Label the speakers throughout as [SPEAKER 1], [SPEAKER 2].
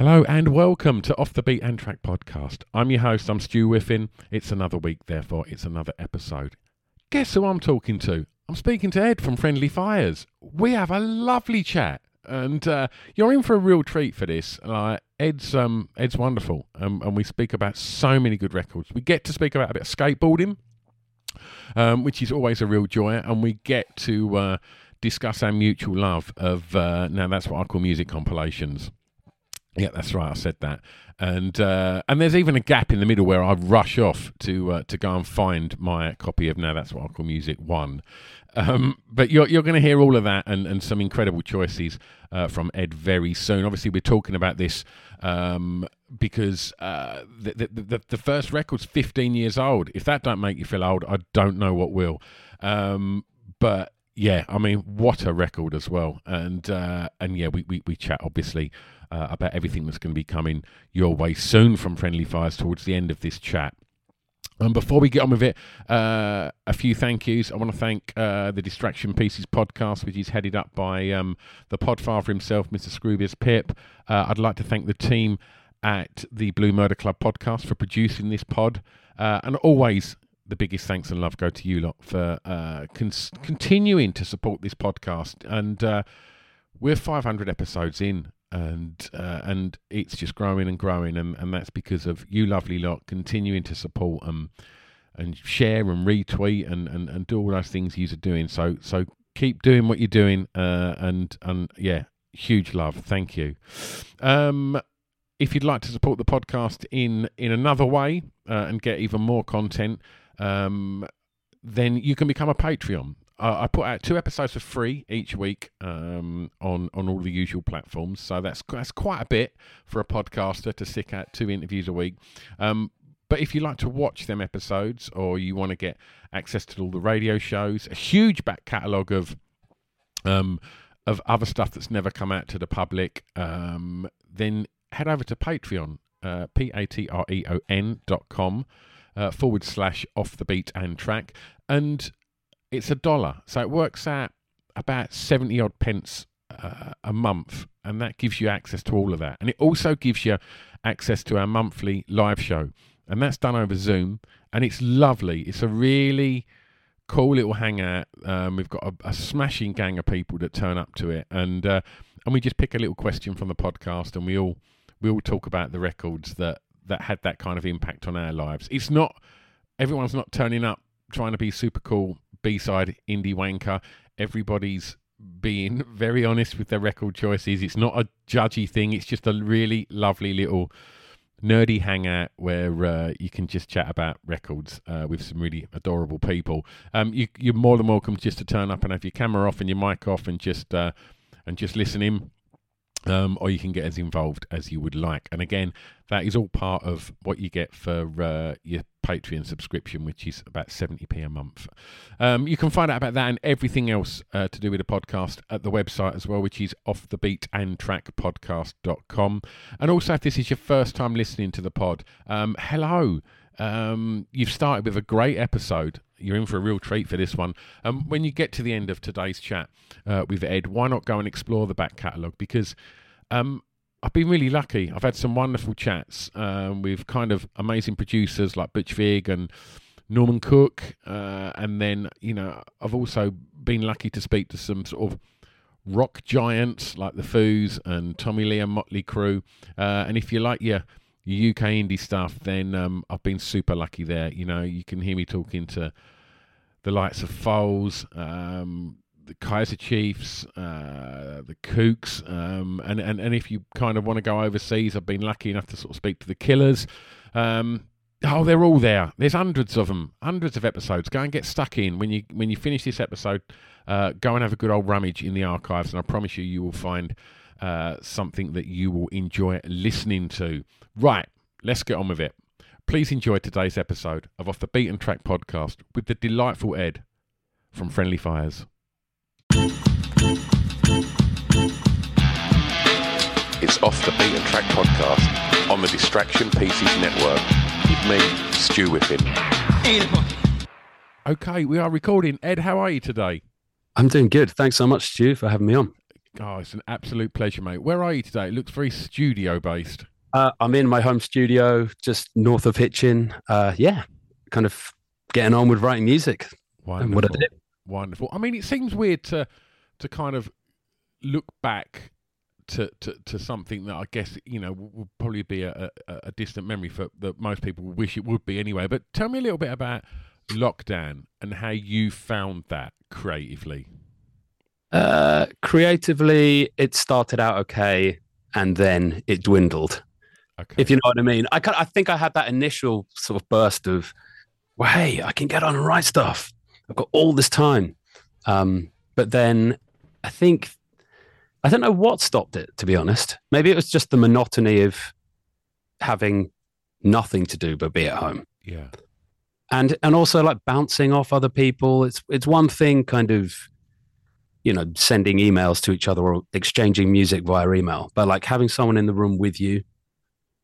[SPEAKER 1] Hello and welcome to Off the Beat and Track podcast. I'm your host, I'm Stu Whiffen. It's another week, therefore, it's another episode. Guess who I'm talking to? I'm speaking to Ed from Friendly Fires. We have a lovely chat and uh, you're in for a real treat for this. Like Ed's, um, Ed's wonderful, um, and we speak about so many good records. We get to speak about a bit of skateboarding, um, which is always a real joy, and we get to uh, discuss our mutual love of uh, now that's what I call music compilations. Yeah, that's right. I said that, and uh, and there's even a gap in the middle where I rush off to uh, to go and find my copy of Now That's What I Call Music One. Um, but you're you're going to hear all of that and, and some incredible choices uh, from Ed very soon. Obviously, we're talking about this um, because uh, the, the, the the first record's 15 years old. If that don't make you feel old, I don't know what will. Um, but yeah, I mean, what a record as well. And uh, and yeah, we, we, we chat obviously uh, about everything that's going to be coming your way soon from Friendly Fires towards the end of this chat. And before we get on with it, uh, a few thank yous. I want to thank uh, the Distraction Pieces podcast, which is headed up by um, the podfather himself, Mr. Scroobius Pip. Uh, I'd like to thank the team at the Blue Murder Club podcast for producing this pod. Uh, and always the biggest thanks and love go to you lot for uh, con- continuing to support this podcast. And uh, we're 500 episodes in, and uh, and it's just growing and growing, and, and that's because of you, lovely lot, continuing to support um, and share and retweet and, and, and do all those things you're doing. So so keep doing what you're doing, uh, and and yeah, huge love, thank you. Um, if you'd like to support the podcast in in another way uh, and get even more content, um, then you can become a Patreon. Uh, I put out two episodes for free each week um, on on all the usual platforms, so that's that's quite a bit for a podcaster to stick out two interviews a week. Um, but if you like to watch them episodes, or you want to get access to all the radio shows, a huge back catalogue of um, of other stuff that's never come out to the public, um, then head over to Patreon, uh, p a t r e o n dot com uh, forward slash off the beat and track, and it's a dollar. So it works out about 70 odd pence uh, a month, and that gives you access to all of that. And it also gives you access to our monthly live show, and that's done over Zoom, and it's lovely. It's a really cool little hangout. Um, we've got a, a, smashing gang of people that turn up to it, and uh, and we just pick a little question from the podcast, and we all we all talk about the records that that had that kind of impact on our lives. It's not everyone's not turning up trying to be super cool B side indie wanker. Everybody's being very honest with their record choices. It's not a judgy thing. It's just a really lovely little nerdy hangout where uh, you can just chat about records uh, with some really adorable people. Um, you, are more than welcome just to turn up and have your camera off and your mic off and just uh, and just listen in um, or you can get as involved as you would like. And again, that is all part of what you get for uh, your Patreon subscription, which is about 70p a month. Um, you can find out about that and everything else uh, to do with the podcast at the website as well, which is offthebeatandtrackpodcast.com. And also, if this is your first time listening to the pod, um, hello. Um, you've started with a great episode. You're in for a real treat for this one. Um, when you get to the end of today's chat uh, with Ed, why not go and explore the back catalogue? Because um, I've been really lucky. I've had some wonderful chats um, with kind of amazing producers like Butch Vig and Norman Cook. Uh, and then, you know, I've also been lucky to speak to some sort of rock giants like the Foos and Tommy Lee and Motley Crue. Uh, and if you like your, UK indie stuff, then um, I've been super lucky there. You know, you can hear me talking to the likes of Foals, um, the Kaiser Chiefs, uh, the Kooks, um, and, and and if you kind of want to go overseas, I've been lucky enough to sort of speak to the Killers. Um, oh, they're all there. There's hundreds of them, hundreds of episodes. Go and get stuck in when you when you finish this episode. Uh, go and have a good old rummage in the archives, and I promise you, you will find uh, something that you will enjoy listening to. Right, let's get on with it. Please enjoy today's episode of Off the Beaten Track podcast with the delightful Ed from Friendly Fires. It's Off the Beaten Track podcast on the Distraction Pieces Network with me, Stu Whiffen. Okay, we are recording. Ed, how are you today?
[SPEAKER 2] I'm doing good. Thanks so much, Stu, for having me on.
[SPEAKER 1] Oh, it's an absolute pleasure, mate. Where are you today? It looks very studio based.
[SPEAKER 2] Uh, I'm in my home studio just north of Hitchin. Uh, yeah, kind of getting on with writing music.
[SPEAKER 1] Wonderful.
[SPEAKER 2] What I do.
[SPEAKER 1] Wonderful. I mean, it seems weird to to kind of look back to, to, to something that I guess you know would probably be a, a, a distant memory for that most people wish it would be anyway. But tell me a little bit about lockdown and how you found that creatively.
[SPEAKER 2] Uh, creatively, it started out okay, and then it dwindled.
[SPEAKER 1] Okay.
[SPEAKER 2] If you know what I mean. I I think I had that initial sort of burst of, well, hey, I can get on and write stuff. I've got all this time. Um, but then I think I don't know what stopped it. To be honest, maybe it was just the monotony of having nothing to do but be at home.
[SPEAKER 1] yeah.
[SPEAKER 2] and and also like bouncing off other people it's it's one thing kind of you know sending emails to each other or exchanging music via email but like having someone in the room with you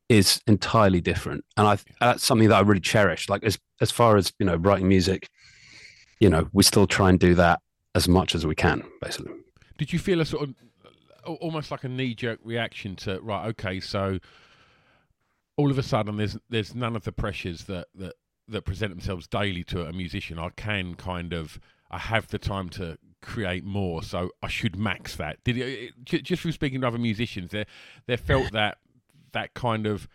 [SPEAKER 2] is entirely different and i that's something that i really cherish like as as far as you know writing music you know we still try and do that as much as we can basically
[SPEAKER 1] Did you feel a sort of almost like a knee jerk reaction to right? Okay, so all of a sudden there's there's none of the pressures that that that present themselves daily to a musician. I can kind of I have the time to create more, so I should max that. Did it, just from speaking to other musicians, there there felt that that kind of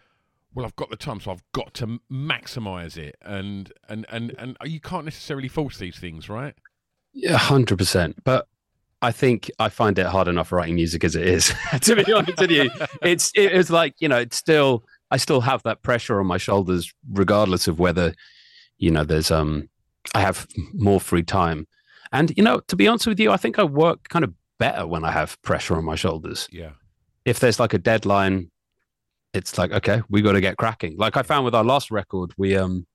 [SPEAKER 1] well, I've got the time, so I've got to maximize it, and and and and you can't necessarily force these things, right?
[SPEAKER 2] Yeah, hundred percent. But I think I find it hard enough writing music as it is. to be honest with you, it's it was like you know, it's still I still have that pressure on my shoulders, regardless of whether you know there's um I have more free time. And you know, to be honest with you, I think I work kind of better when I have pressure on my shoulders.
[SPEAKER 1] Yeah,
[SPEAKER 2] If there's like a deadline, it's like okay, we got to get cracking. Like I found with our last record, we um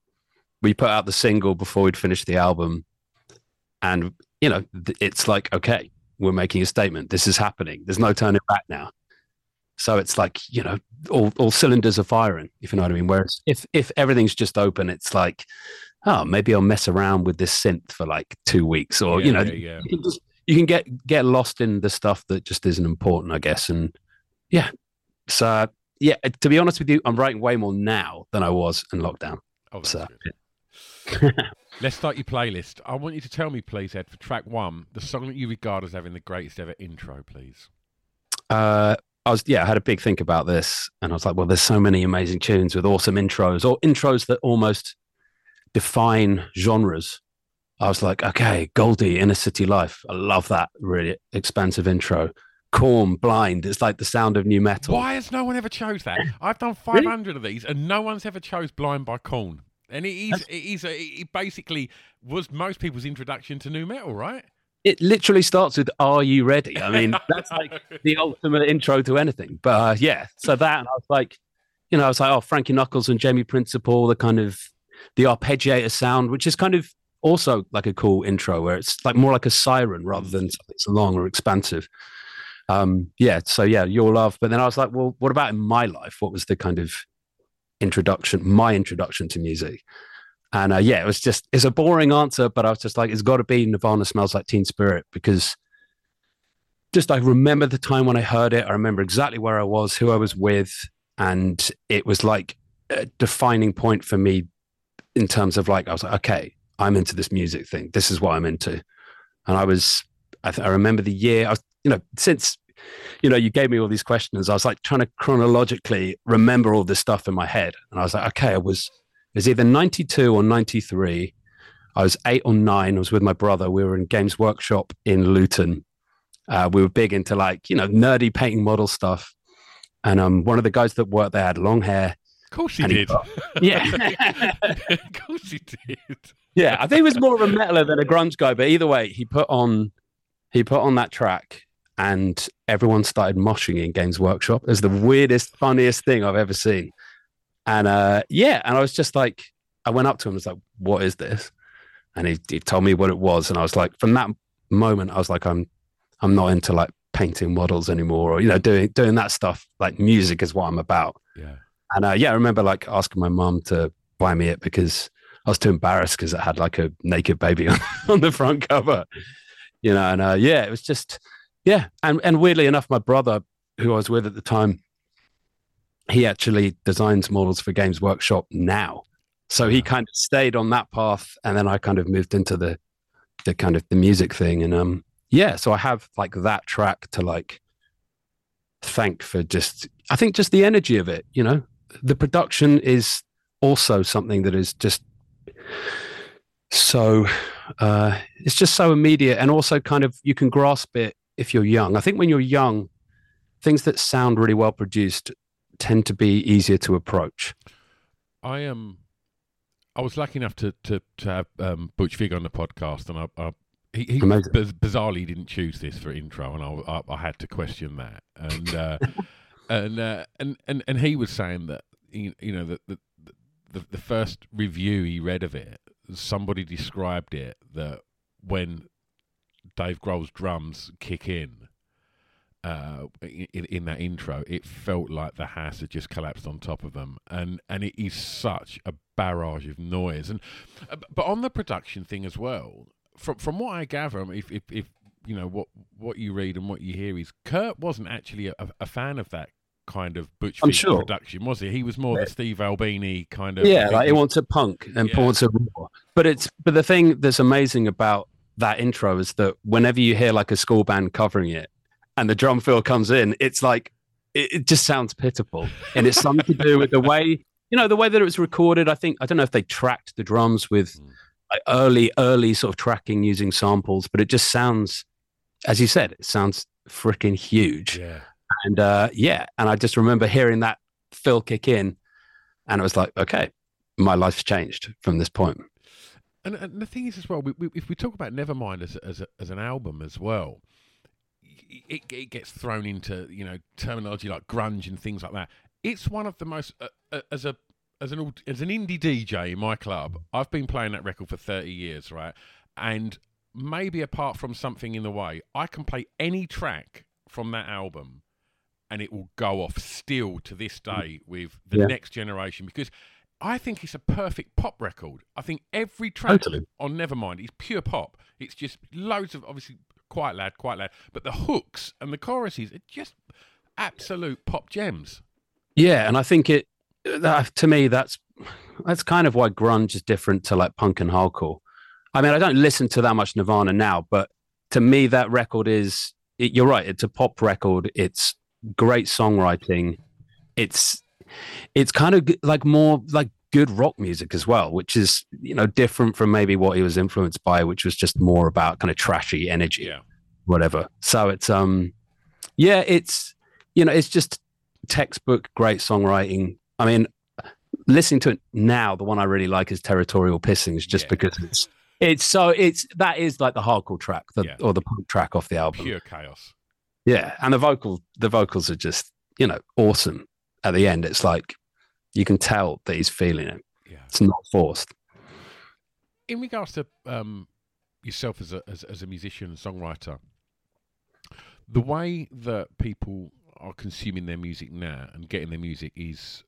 [SPEAKER 2] we put out the single before we'd finished the album, and you know, it's like okay, we're making a statement. This is happening. There's no turning back now. So it's like you know, all all cylinders are firing. If you know what I mean. Whereas if if everything's just open, it's like, oh, maybe I'll mess around with this synth for like two weeks, or
[SPEAKER 1] yeah,
[SPEAKER 2] you know,
[SPEAKER 1] yeah,
[SPEAKER 2] you can just you can get get lost in the stuff that just isn't important, I guess. And yeah, so yeah, to be honest with you, I'm writing way more now than I was in lockdown.
[SPEAKER 1] Oh,
[SPEAKER 2] So.
[SPEAKER 1] Let's start your playlist. I want you to tell me, please, Ed, for track one, the song that you regard as having the greatest ever intro, please.
[SPEAKER 2] uh, I was yeah, I had a big think about this, and I was like, well, there's so many amazing tunes with awesome intros, or intros that almost define genres. I was like, okay, Goldie, Inner City Life. I love that really expansive intro. Korn, Blind. It's like the sound of nu metal.
[SPEAKER 1] Why has no one ever chose that? I've done 500 of these, and no one's ever chose Blind by Korn. And it is, it is, a, it basically was most people's introduction to nu metal, right?
[SPEAKER 2] It literally starts with "Are you ready?" I mean, that's like the ultimate intro to anything. But uh, yeah, so that and I was like, you know, I was like, oh, Frankie Knuckles and Jamie Principle, the kind of the arpeggiator sound, which is kind of also like a cool intro where it's like more like a siren rather than something long or expansive. Um, yeah, so yeah, your love. But then I was like, well, what about in my life? What was the kind of introduction, my introduction to music? And uh, yeah, it was just it's a boring answer, but I was just like, it's got to be Nirvana smells like Teen Spirit because just I remember the time when I heard it. I remember exactly where I was, who I was with, and it was like a defining point for me in terms of like I was like, okay, I'm into this music thing. This is what I'm into, and I was. I, th- I remember the year. I was, you know, since you know, you gave me all these questions. I was like trying to chronologically remember all this stuff in my head. And I was like, okay, I was, it was either 92 or 93. I was eight or nine. I was with my brother. We were in Games Workshop in Luton. Uh, we were big into like, you know, nerdy painting model stuff. And um, one of the guys that worked there had long hair.
[SPEAKER 1] Of course he did.
[SPEAKER 2] He, yeah.
[SPEAKER 1] of course he did.
[SPEAKER 2] Yeah. I think he was more of a metaler than a grunge guy. But either way, he put on, he put on that track and everyone started moshing in Games Workshop. It was the weirdest, funniest thing I've ever seen. And uh, yeah, and I was just like, I went up to him and was like, "What is this?" And he, he told me what it was, and I was like, from that moment, I was like, I'm I'm not into like painting models anymore, or you know, doing doing that stuff. Like music is what I'm about.
[SPEAKER 1] Yeah.
[SPEAKER 2] And uh, yeah, I remember like asking my mom to buy me it because I was too embarrassed because it had like a naked baby on, on the front cover, you know. And uh, yeah, it was just yeah, and and weirdly enough, my brother, who I was with at the time, he actually designs models for Games Workshop now. So he kind of stayed on that path, and then I kind of moved into the the kind of the music thing, and um, yeah. So I have like that track to like thank for just I think just the energy of it. You know, the production is also something that is just so uh, it's just so immediate, and also kind of you can grasp it if you're young. I think when you're young, things that sound really well produced tend to be easier to approach.
[SPEAKER 1] I am. Um, I was lucky enough to to, to have um, Butch Vig on the podcast, and I, I he, he bizarrely didn't choose this for intro, and I, I, I had to question that. And uh, and, uh, and and and he was saying that you, know that the, the the first review he read of it, somebody described it that when Dave Grohl's drums kick in, uh, in, in that intro, it felt like the house had just collapsed on top of them, and and it is such a barrage of noise. And uh, but on the production thing as well, from from what I gather, if if, if you know what what you read and what you hear is Kurt wasn't actually a, a fan of that kind of Butch sure. production, was he? He was more yeah. the Steve Albini kind of
[SPEAKER 2] yeah, like he wants a punk and yeah. wants a raw. But it's but the thing that's amazing about that intro is that whenever you hear like a school band covering it and the drum fill comes in, it's like it, it just sounds pitiful. And it's something to do with the way, you know, the way that it was recorded. I think I don't know if they tracked the drums with mm. like early, early sort of tracking using samples, but it just sounds, as you said, it sounds freaking huge.
[SPEAKER 1] Yeah.
[SPEAKER 2] And uh, yeah, and I just remember hearing that fill kick in, and it was like, okay, my life's changed from this point.
[SPEAKER 1] And, and the thing is, as well, we, we, if we talk about Nevermind as as, a, as an album as well, it, it gets thrown into you know terminology like grunge and things like that. It's one of the most uh, uh, as a as an as an indie DJ in my club. I've been playing that record for thirty years, right? And maybe apart from something in the way, I can play any track from that album, and it will go off still to this mm. day with the yeah. next generation because I think it's a perfect pop record. I think every track totally. on Nevermind is pure pop. It's just loads of obviously quite loud, quite loud, but the hooks and the choruses are just absolute pop gems.
[SPEAKER 2] Yeah, and I think it that, to me that's that's kind of why grunge is different to like punk and hardcore. I mean, I don't listen to that much Nirvana now, but to me that record is it, you're right, it's a pop record. It's great songwriting. It's it's kind of like more like good rock music as well, which is you know different from maybe what he was influenced by, which was just more about kind of trashy energy,
[SPEAKER 1] yeah.
[SPEAKER 2] whatever. So it's um, yeah, it's you know it's just textbook great songwriting. I mean, listening to it now, the one I really like is Territorial Pissings, just yeah. because it's it's so it's that is like the hardcore track, the, yeah. or the punk track off the album,
[SPEAKER 1] pure chaos.
[SPEAKER 2] Yeah, and the vocal the vocals are just you know awesome at the end, it's like you can tell that he's feeling it.
[SPEAKER 1] Yeah.
[SPEAKER 2] It's not forced.
[SPEAKER 1] In regards to um, yourself as a as, as a musician and songwriter, the way that people are consuming their music now and getting their music is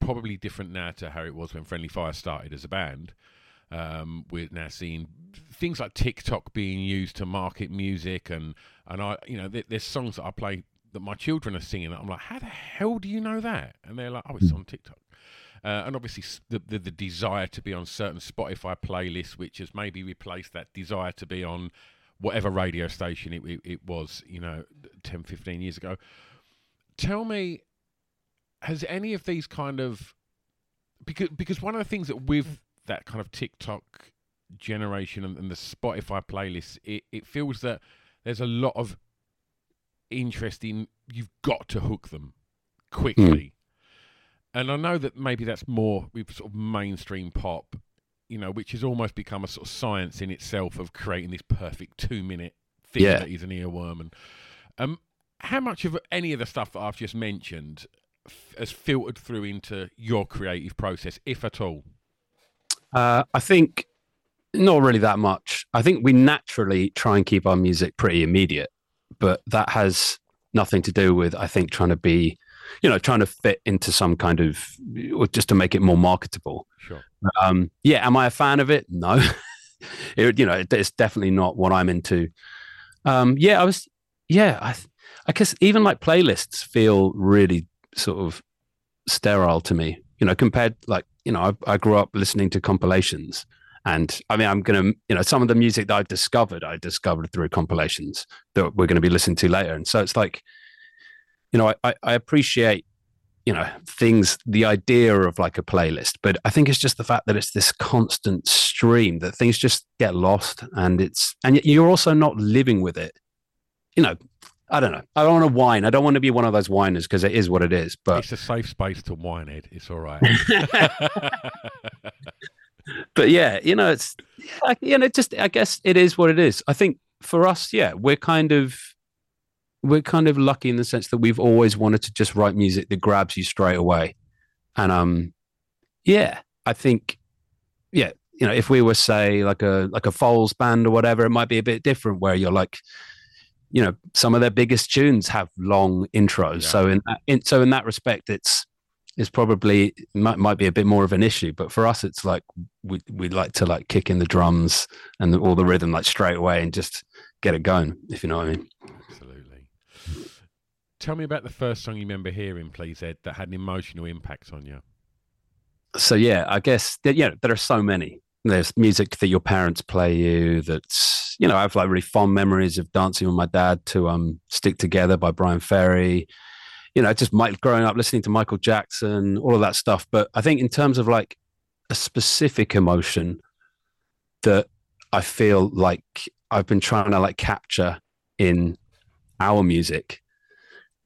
[SPEAKER 1] probably different now to how it was when Friendly Fires started as a band. Um, we're now seeing things like TikTok being used to market music, and and I, you know, there's songs that I play that my children are singing. I'm like, how the hell do you know that? And they're like, oh, it's on TikTok. Uh, and obviously, the, the, the desire to be on certain Spotify playlists, which has maybe replaced that desire to be on whatever radio station it, it, it was, you know, 10, 15 years ago. Tell me, has any of these kind of because because one of the things that with that kind of TikTok generation and, and the Spotify playlists, it, it feels that there's a lot of interest in you've got to hook them quickly. Mm. And I know that maybe that's more with sort of mainstream pop, you know, which has almost become a sort of science in itself of creating this perfect two minute thing yeah. that is an earworm. And um, how much of any of the stuff that I've just mentioned f- has filtered through into your creative process, if at all?
[SPEAKER 2] Uh, I think not really that much. I think we naturally try and keep our music pretty immediate, but that has nothing to do with, I think, trying to be, you know, trying to fit into some kind of, or just to make it more marketable.
[SPEAKER 1] Sure.
[SPEAKER 2] Um, yeah. Am I a fan of it? No. it, you know, it's definitely not what I'm into. Um, yeah, I was, yeah, I, I guess even like playlists feel really sort of sterile to me, you know, compared like, you know, I, I grew up listening to compilations and I mean, I'm going to, you know, some of the music that I discovered, I discovered through compilations that we're going to be listening to later. And so it's like, you know, I, I appreciate, you know, things, the idea of like a playlist, but I think it's just the fact that it's this constant stream that things just get lost and it's, and you're also not living with it. You know, I don't know. I don't want to whine. I don't want to be one of those whiners because it is what it is. But
[SPEAKER 1] it's a safe space to whine, Ed. It's all right.
[SPEAKER 2] but yeah, you know, it's you know, just I guess it is what it is. I think for us, yeah, we're kind of we're kind of lucky in the sense that we've always wanted to just write music that grabs you straight away, and um, yeah, I think, yeah, you know, if we were say like a like a Foals band or whatever, it might be a bit different where you're like you know some of their biggest tunes have long intros. Yeah. so in, in so in that respect it's is probably might, might be a bit more of an issue but for us it's like we we like to like kick in the drums and the, all the rhythm like straight away and just get it going if you know what i mean.
[SPEAKER 1] Absolutely. Tell me about the first song you remember hearing please ed that had an emotional impact on you.
[SPEAKER 2] So yeah i guess that, yeah there are so many there's music that your parents play you that's you know i have like really fond memories of dancing with my dad to um stick together by bryan ferry you know, just Mike, growing up listening to Michael Jackson, all of that stuff. But I think in terms of like a specific emotion that I feel like I've been trying to like capture in our music,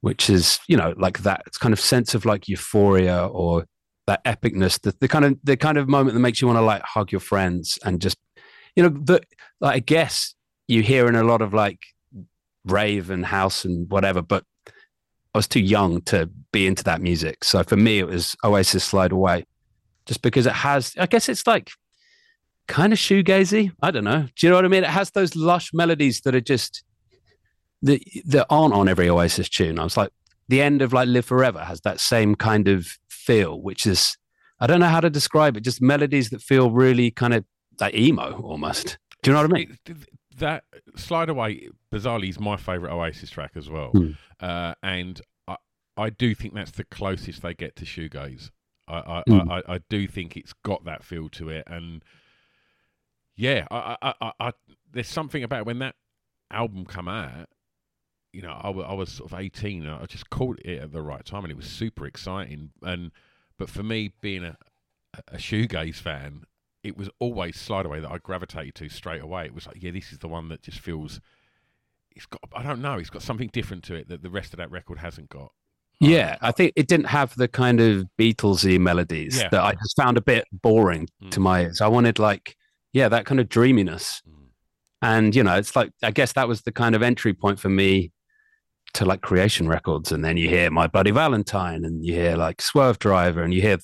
[SPEAKER 2] which is, you know, like that kind of sense of like euphoria or that epicness, the, the kind of the kind of moment that makes you want to like hug your friends and just, you know, the like I guess you hear in a lot of like rave and house and whatever, but I was too young to be into that music. So for me, it was Oasis Slide Away, just because it has, I guess it's like kind of shoegazy. I don't know. Do you know what I mean? It has those lush melodies that are just, that, that aren't on every Oasis tune. I was like, the end of like Live Forever has that same kind of feel, which is, I don't know how to describe it, just melodies that feel really kind of like emo almost. Do you know what I mean?
[SPEAKER 1] That Slide Away, bizarrely, is my favourite Oasis track as well. Hmm. Uh, and I, I do think that's the closest they get to shoegaze. I, I, mm. I, I, do think it's got that feel to it, and yeah, I, I, I, there's something about when that album come out. You know, I, I was sort of 18, and I just caught it at the right time, and it was super exciting. And but for me, being a a shoegaze fan, it was always Slide Away that I gravitated to straight away. It was like, yeah, this is the one that just feels it's got I don't know, it's got something different to it that the rest of that record hasn't got.
[SPEAKER 2] Yeah, I think it didn't have the kind of Beatlesy melodies yeah. that I just found a bit boring mm. to my ears. I wanted like, yeah, that kind of dreaminess. Mm. And you know, it's like I guess that was the kind of entry point for me to like creation records. And then you hear My Bloody Valentine and you hear like Swervedriver and you hear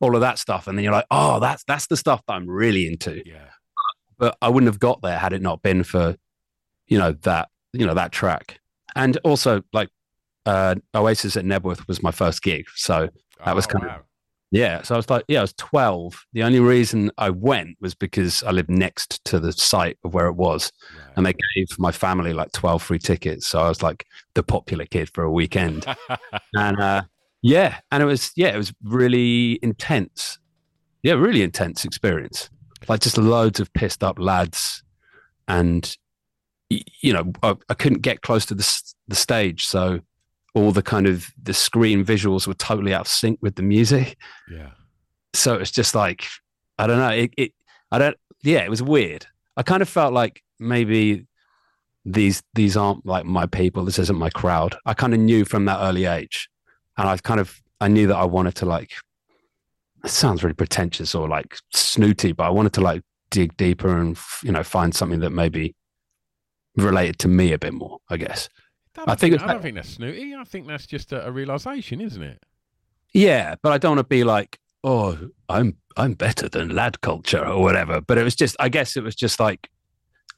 [SPEAKER 2] all of that stuff. And then you're like, oh, that's that's the stuff that I'm really into.
[SPEAKER 1] Yeah.
[SPEAKER 2] But I wouldn't have got there had it not been for, you know, that you know that track and also like uh oasis at Knebworth was my first gig so that oh, was kind wow. of yeah so i was like yeah i was 12 the only reason i went was because i lived next to the site of where it was right. and they gave my family like 12 free tickets so i was like the popular kid for a weekend. And uh yeah and it was yeah it was really intense. Yeah really intense experience. Like just loads of pissed up lads and you know, I, I couldn't get close to the the stage, so all the kind of the screen visuals were totally out of sync with the music.
[SPEAKER 1] Yeah.
[SPEAKER 2] So it's just like I don't know. It, it I don't. Yeah, it was weird. I kind of felt like maybe these these aren't like my people. This isn't my crowd. I kind of knew from that early age, and I kind of I knew that I wanted to like. It sounds really pretentious or like snooty, but I wanted to like dig deeper and you know find something that maybe related to me a bit more. I guess.
[SPEAKER 1] I, I think, think I don't think that's snooty. I think that's just a, a realization, isn't it?
[SPEAKER 2] Yeah, but I don't want to be like, oh, I'm I'm better than lad culture or whatever. But it was just, I guess, it was just like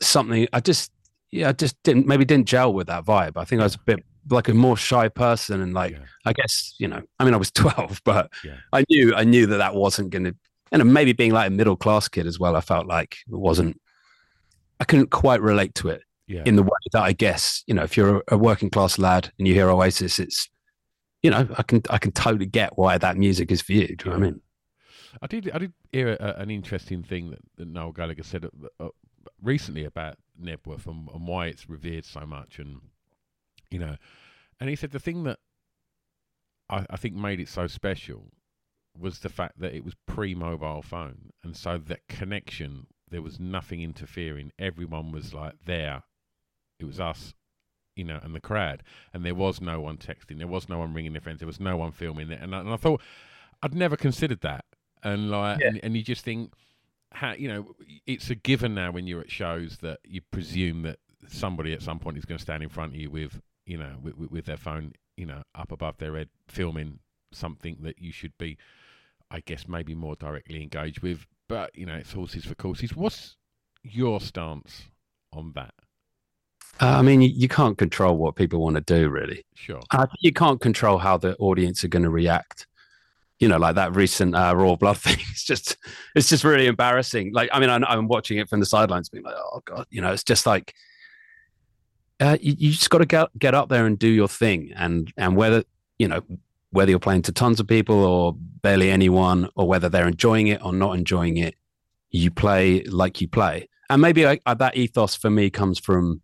[SPEAKER 2] something. I just, yeah, I just didn't maybe didn't gel with that vibe. I think I was a bit like a more shy person, and like, yeah. I guess, you know, I mean, I was twelve, but yeah. I knew I knew that that wasn't going to, and maybe being like a middle class kid as well. I felt like it wasn't. I couldn't quite relate to it yeah. in the way that I guess you know if you're a working class lad and you hear Oasis, it's you know I can I can totally get why that music is for you. Do you yeah. know what I mean?
[SPEAKER 1] I did I did hear a, an interesting thing that, that Noel Gallagher said uh, uh, recently about Knebworth and, and why it's revered so much, and you know, and he said the thing that I, I think made it so special was the fact that it was pre-mobile phone, and so that connection there was nothing interfering. Everyone was like there it was us, you know, and the crowd, and there was no one texting, there was no one ringing their friends, there was no one filming it, and I, and I thought I'd never considered that, and like, yeah. and, and you just think, how you know, it's a given now when you're at shows that you presume that somebody at some point is going to stand in front of you with, you know, with, with their phone, you know, up above their head, filming something that you should be, I guess, maybe more directly engaged with. But you know, it's horses for courses. What's your stance on that?
[SPEAKER 2] Uh, I mean, you, you, can't control what people want to do, really.
[SPEAKER 1] Sure.
[SPEAKER 2] Think you can't control how the audience are going to react. You know, like that recent uh, Royal Blood thing. It's just, it's just really embarrassing. Like, I mean, I'm, I'm watching it from the sidelines, being like, oh god, you know, it's just like, uh, you, you just got to get get up there and do your thing, and and whether you know whether you're playing to tons of people or barely anyone, or whether they're enjoying it or not enjoying it, you play like you play. And maybe I, I, that ethos for me comes from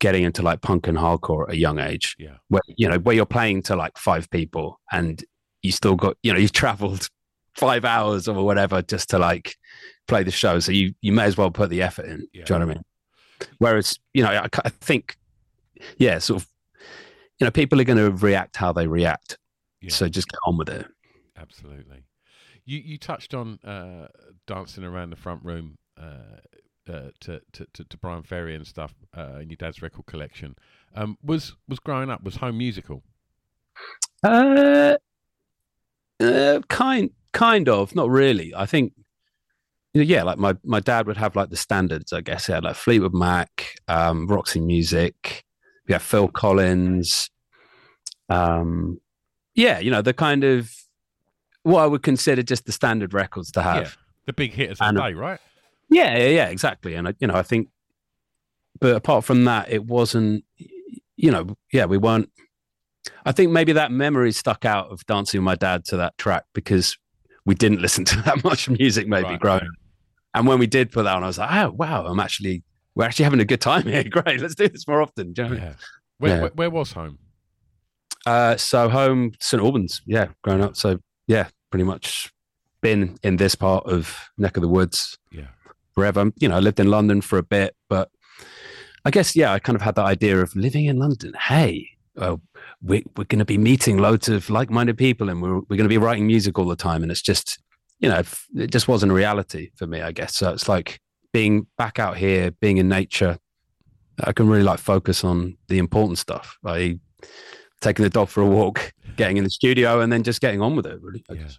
[SPEAKER 2] getting into like punk and hardcore at a young age.
[SPEAKER 1] Yeah.
[SPEAKER 2] Where you know, where you're playing to like five people and you still got, you know, you've traveled five hours or whatever just to like play the show. So you you may as well put the effort in. Yeah. Do you know what I mean? Whereas, you know, I, I think, yeah, sort of, you know, people are going to react how they react. Yeah. So just get on with it.
[SPEAKER 1] Absolutely. You you touched on uh, dancing around the front room uh, uh, to, to, to, to, Bryan Ferry and stuff uh, in your dad's record collection. Um, was was growing up was home musical?
[SPEAKER 2] Uh, uh, kind kind of, not really. I think yeah, like my my dad would have like the standards, I guess. He had like Fleetwood Mac, um, Roxy Music, we have Phil Collins. Um, yeah, you know the kind of what I would consider just the standard records to have. Yeah,
[SPEAKER 1] the big hitters of the day, right?
[SPEAKER 2] Yeah, yeah, yeah, exactly. And you know, I think, but apart from that, it wasn't. You know, yeah, we weren't. I think maybe that memory stuck out of dancing with my dad to that track because we didn't listen to that much music maybe right, growing. And when we did put that on, I was like, oh wow, I'm actually we're actually having a good time here. Great, let's do this more often. You know yeah.
[SPEAKER 1] Where, yeah. where, where was home?
[SPEAKER 2] Uh, so home St Albans. Yeah, growing up. So yeah, pretty much been in this part of neck of the woods.
[SPEAKER 1] Yeah
[SPEAKER 2] forever. You know, I lived in London for a bit, but I guess, yeah, I kind of had that idea of living in London. Hey, well, we, we're going to be meeting loads of like minded people and we're, we're going to be writing music all the time. And it's just, you know, it just wasn't a reality for me, I guess. So it's like being back out here, being in nature. I can really like focus on the important stuff, like taking the dog for a walk, getting in the studio, and then just getting on with it. Really, I yeah. guess.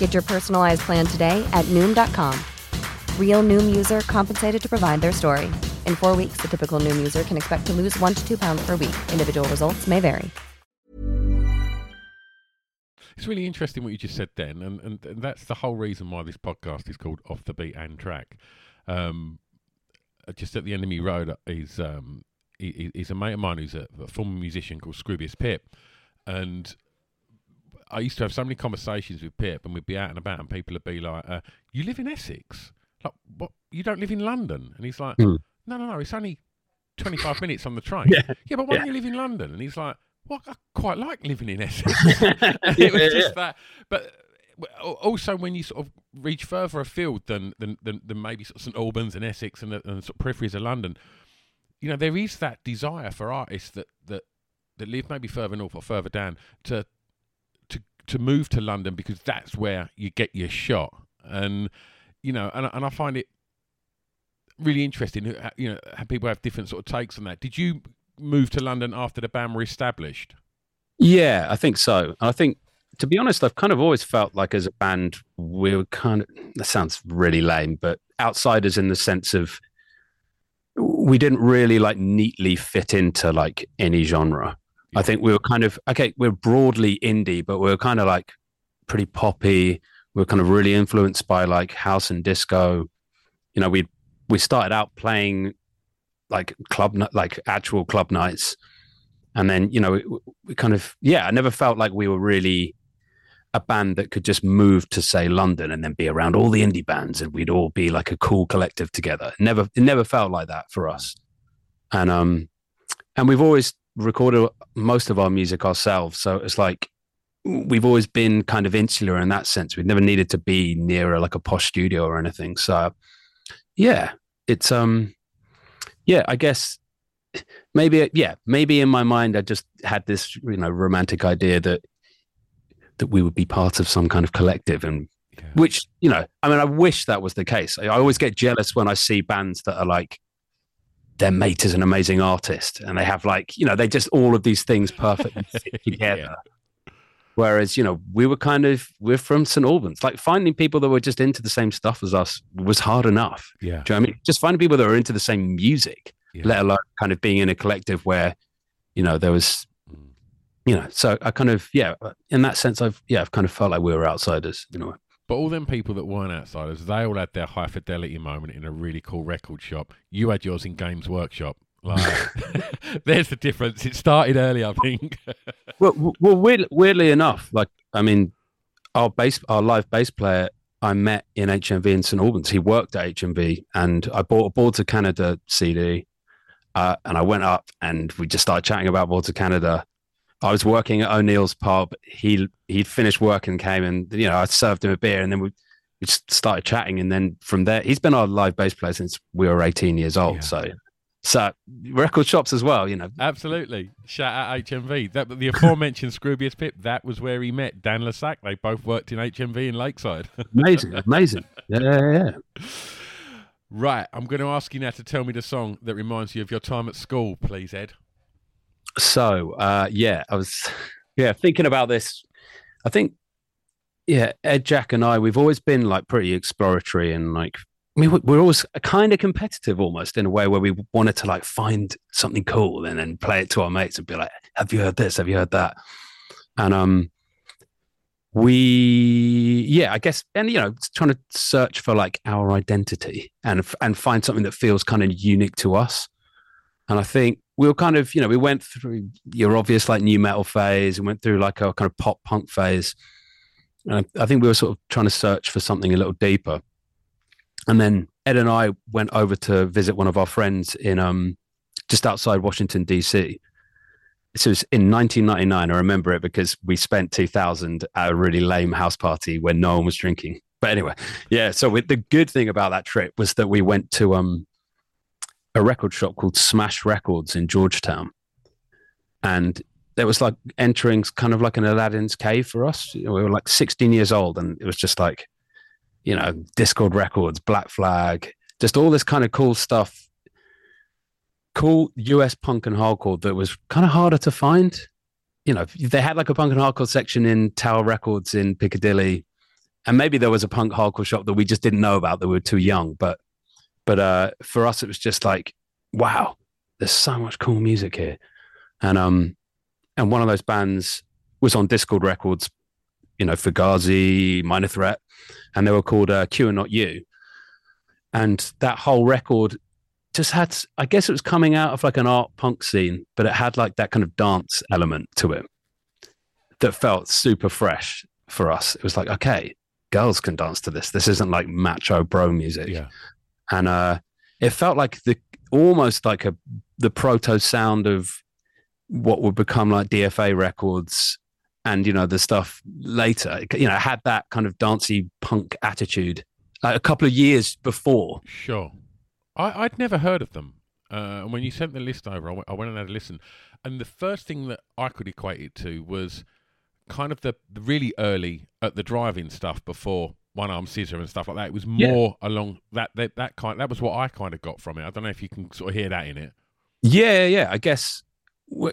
[SPEAKER 3] Get your personalized plan today at Noom.com. Real Noom user compensated to provide their story. In four weeks, the typical Noom user can expect to lose one to two pounds per week. Individual results may vary.
[SPEAKER 1] It's really interesting what you just said then, and, and, and that's the whole reason why this podcast is called Off the Beat and Track. Um, uh, just at the end of me road is um, he's a mate of mine who's a, a former musician called Scroobius Pip, and I used to have so many conversations with Pip, and we'd be out and about, and people would be like, uh, "You live in Essex? Like, what? You don't live in London?" And he's like,
[SPEAKER 2] Hmm.
[SPEAKER 1] "No, no, no. It's only twenty-five minutes on the train.
[SPEAKER 2] Yeah.
[SPEAKER 1] yeah, but why
[SPEAKER 2] Yeah.
[SPEAKER 1] don't you live in London?" And he's like, "Well, I quite like living in Essex." It was
[SPEAKER 2] Yeah,
[SPEAKER 1] just that, but. Also, when you sort of reach further afield than than, than, than maybe sort of St Albans and Essex and the and sort of peripheries of London, you know there is that desire for artists that that that live maybe further north or further down to to move to London because that's where you get your shot and you know and and I find it really interesting uh, you know how people have different sort of takes on that did you move to London after the band were established
[SPEAKER 2] Yeah, I think so. I think, to be honest, I've kind of always felt like as a band, we were kind of, that sounds really lame, but outsiders in the sense of we didn't really like neatly fit into like any genre. I think we were kind of, okay, we're broadly indie, but we are kind of like pretty poppy. We are kind of really influenced by like house and disco. You know, we we started out playing like club, like actual club nights and then you know we, we kind of yeah i never felt like we were really a band that could just move to say london and then be around all the indie bands and we'd all be like a cool collective together never it never felt like that for us and um and we've always recorded most of our music ourselves. So it's like we've always been kind of insular in that sense. We've never needed to be near a, like a posh studio or anything. So yeah it's um yeah i guess maybe yeah maybe in my mind i just had this you know romantic idea that that we would be part of some kind of collective and
[SPEAKER 1] Yeah.
[SPEAKER 2] which you know i mean i wish that was the case. I, I always get jealous when i see bands that are like their mate is an amazing artist and they have like you know they just all of these things perfectly fit together whereas you know we were kind of we're from st albans like finding people that were just into the same stuff as us was hard enough
[SPEAKER 1] yeah
[SPEAKER 2] do you know what I mean? Just finding people that are into the same music,
[SPEAKER 1] Yeah.
[SPEAKER 2] let alone kind of being in a collective where, you know, there was,
[SPEAKER 1] Mm.
[SPEAKER 2] you know, so I kind of, yeah, in that sense, I've, yeah, I've kind of felt like we were outsiders, you know.
[SPEAKER 1] But all them people that weren't outsiders, they all had their high fidelity moment in a really cool record shop. You had yours in Games Workshop. Like, there's the difference. It started early, I think.
[SPEAKER 2] Well, well, weird, weirdly enough, like, I mean, our bass, our live bass player, I met in HMV in St Albans. He worked at HMV, and I bought a Boards of Canada CD, uh, and I went up and we just started chatting about Boards of Canada. I was working at O'Neill's pub. He he'd finished work and came, and you know, I served him a beer, and then we we just started chatting, and then from there, he's been our live bass player since we were 18 years old.
[SPEAKER 1] Yeah.
[SPEAKER 2] So, so record shops as well, you know.
[SPEAKER 1] Absolutely. Shout out HMV. That the aforementioned Scroobius Pip, that was where he met Dan Le Sac. They both worked in HMV in Lakeside.
[SPEAKER 2] Amazing, amazing. Yeah, yeah, yeah.
[SPEAKER 1] right. I'm going to ask you now to tell me the song that reminds you of your time at school, please, Ed.
[SPEAKER 2] So, uh, yeah, I was, yeah, thinking about this. I think, yeah, Ed, Jack, and I, we've always been like pretty exploratory and like, I mean, we- we're always kind of competitive almost in a way where we wanted to like find something cool and then play it to our mates and be like, have you heard this? Have you heard that? And, um, we yeah i guess and you know trying to search for like our identity and and find something that feels kind of unique to us and i think we were kind of you know we went through your obvious like nu metal phase and went through like a kind of pop punk phase and I, think we were sort of trying to search for something a little deeper and then ed and i went over to visit one of our friends in um just outside washington dc this was in 1999. I remember it because we spent 2000 at a really lame house party when no one was drinking. But anyway, yeah. So we, the good thing about that trip was that we went to um, a record shop called Smash Records in Georgetown, and there was like entering kind of like an Aladdin's cave for us. We were like 16 years old, and it was just like, you know, Dischord Records, Black Flag, just all this kind of cool stuff cool US punk and hardcore that was kind of harder to find. You know, they had like a punk and hardcore section in Tower Records in Piccadilly, and maybe there was a punk hardcore shop that we just didn't know about that we were too young. But but uh, for us, it was just like, wow, there's so much cool music here, and um, and one of those bands was on Dischord Records, you know, Fugazi, Minor Threat, and they were called uh, Q and Not U, and that whole record just had i guess it was coming out of like an art punk scene but it had like that kind of dance element to it that felt super fresh for us. It was like okay girls can dance to this. This isn't like macho bro music.
[SPEAKER 1] Yeah.
[SPEAKER 2] And uh it felt like the almost like a the proto sound of what would become like dfa records and you know the stuff later you know had that kind of dancey punk attitude like a couple of years before
[SPEAKER 1] Sure. I, I'd never heard of them. Uh, and when you sent the list over, I went, went and had a listen. And the first thing that I could equate it to was kind of the, the really early At the Drive-In stuff before One Armed Scissor and stuff like that. It was
[SPEAKER 2] Yeah.
[SPEAKER 1] more along that, that that kind. That was what I kind of got from it. I don't know if you can sort of hear that in it.
[SPEAKER 2] Yeah, yeah. I guess.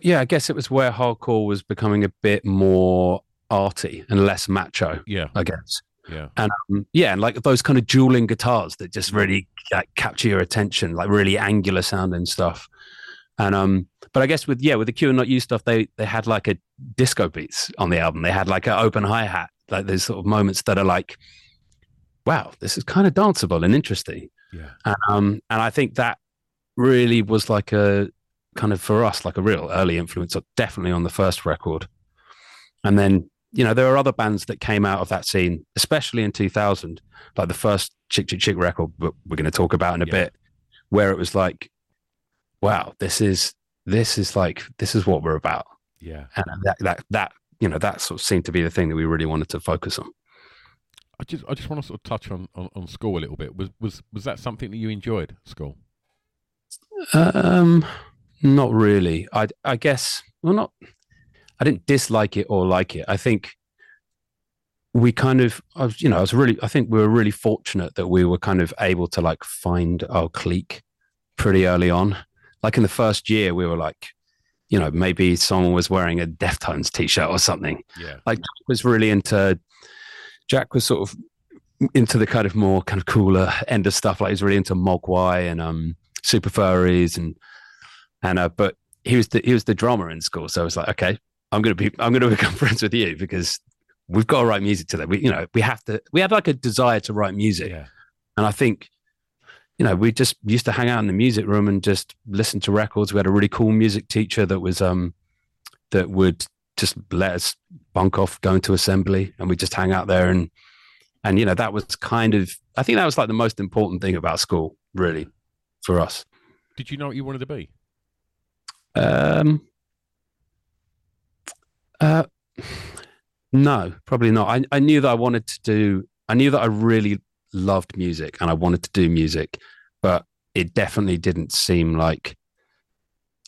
[SPEAKER 2] Yeah, I guess it was where hardcore was becoming a bit more arty and less macho.
[SPEAKER 1] Yeah,
[SPEAKER 2] I guess.
[SPEAKER 1] yeah,
[SPEAKER 2] And um, yeah, and like those kind of dueling guitars that just really like, capture your attention, like really angular sounding stuff. And um, but I guess with yeah, with the Q and Not U stuff, they they had like a disco beats on the album. They had like an open hi hat, like those sort of moments that are like, wow, this is kind of danceable and interesting.
[SPEAKER 1] yeah.
[SPEAKER 2] Um, and I think that really was like a kind of for us like a real early influence, definitely on the first record. And then you know there are other bands that came out of that scene, especially in 2000, like the first Chick Chick Chick record, but we're going to talk about in a
[SPEAKER 1] Yeah.
[SPEAKER 2] bit, where it was like, wow, this is this is like this is what we're about,
[SPEAKER 1] Yeah.
[SPEAKER 2] and that that that you know that sort of seemed to be the thing that we really wanted to focus on.
[SPEAKER 1] I just I just want to sort of touch on, on, on school a little bit. Was was was that something that you enjoyed? School?
[SPEAKER 2] Um, not really. I I guess well, not. I didn't dislike it or like it. I think we kind of, I was, you know, I was really. I think we were really fortunate that we were kind of able to like find our clique pretty early on. Like in the first year, we were like, you know, maybe someone was wearing a Deftones t-shirt or something.
[SPEAKER 1] Yeah.
[SPEAKER 2] Like was really into. Jack was sort of into the kind of more kind of cooler end of stuff. Like he was really into Mogwai and um super furries and and uh but he was the he was the drummer in school so I was like okay I'm gonna be I'm gonna become friends with you because we've got to write music together we you know we have to we have like a desire to write music
[SPEAKER 1] Yeah.
[SPEAKER 2] and I think you know we just used to hang out in the music room and just listen to records we had a really cool music teacher that was um that would just let us bunk off going to assembly and we just hang out there and and you know that was kind of I think that was like the most important thing about school really for us
[SPEAKER 1] Did you know what you wanted to be?
[SPEAKER 2] um, uh, no, probably not. I, I knew that I wanted to do, I knew that I really loved music and I wanted to do music, but it definitely didn't seem like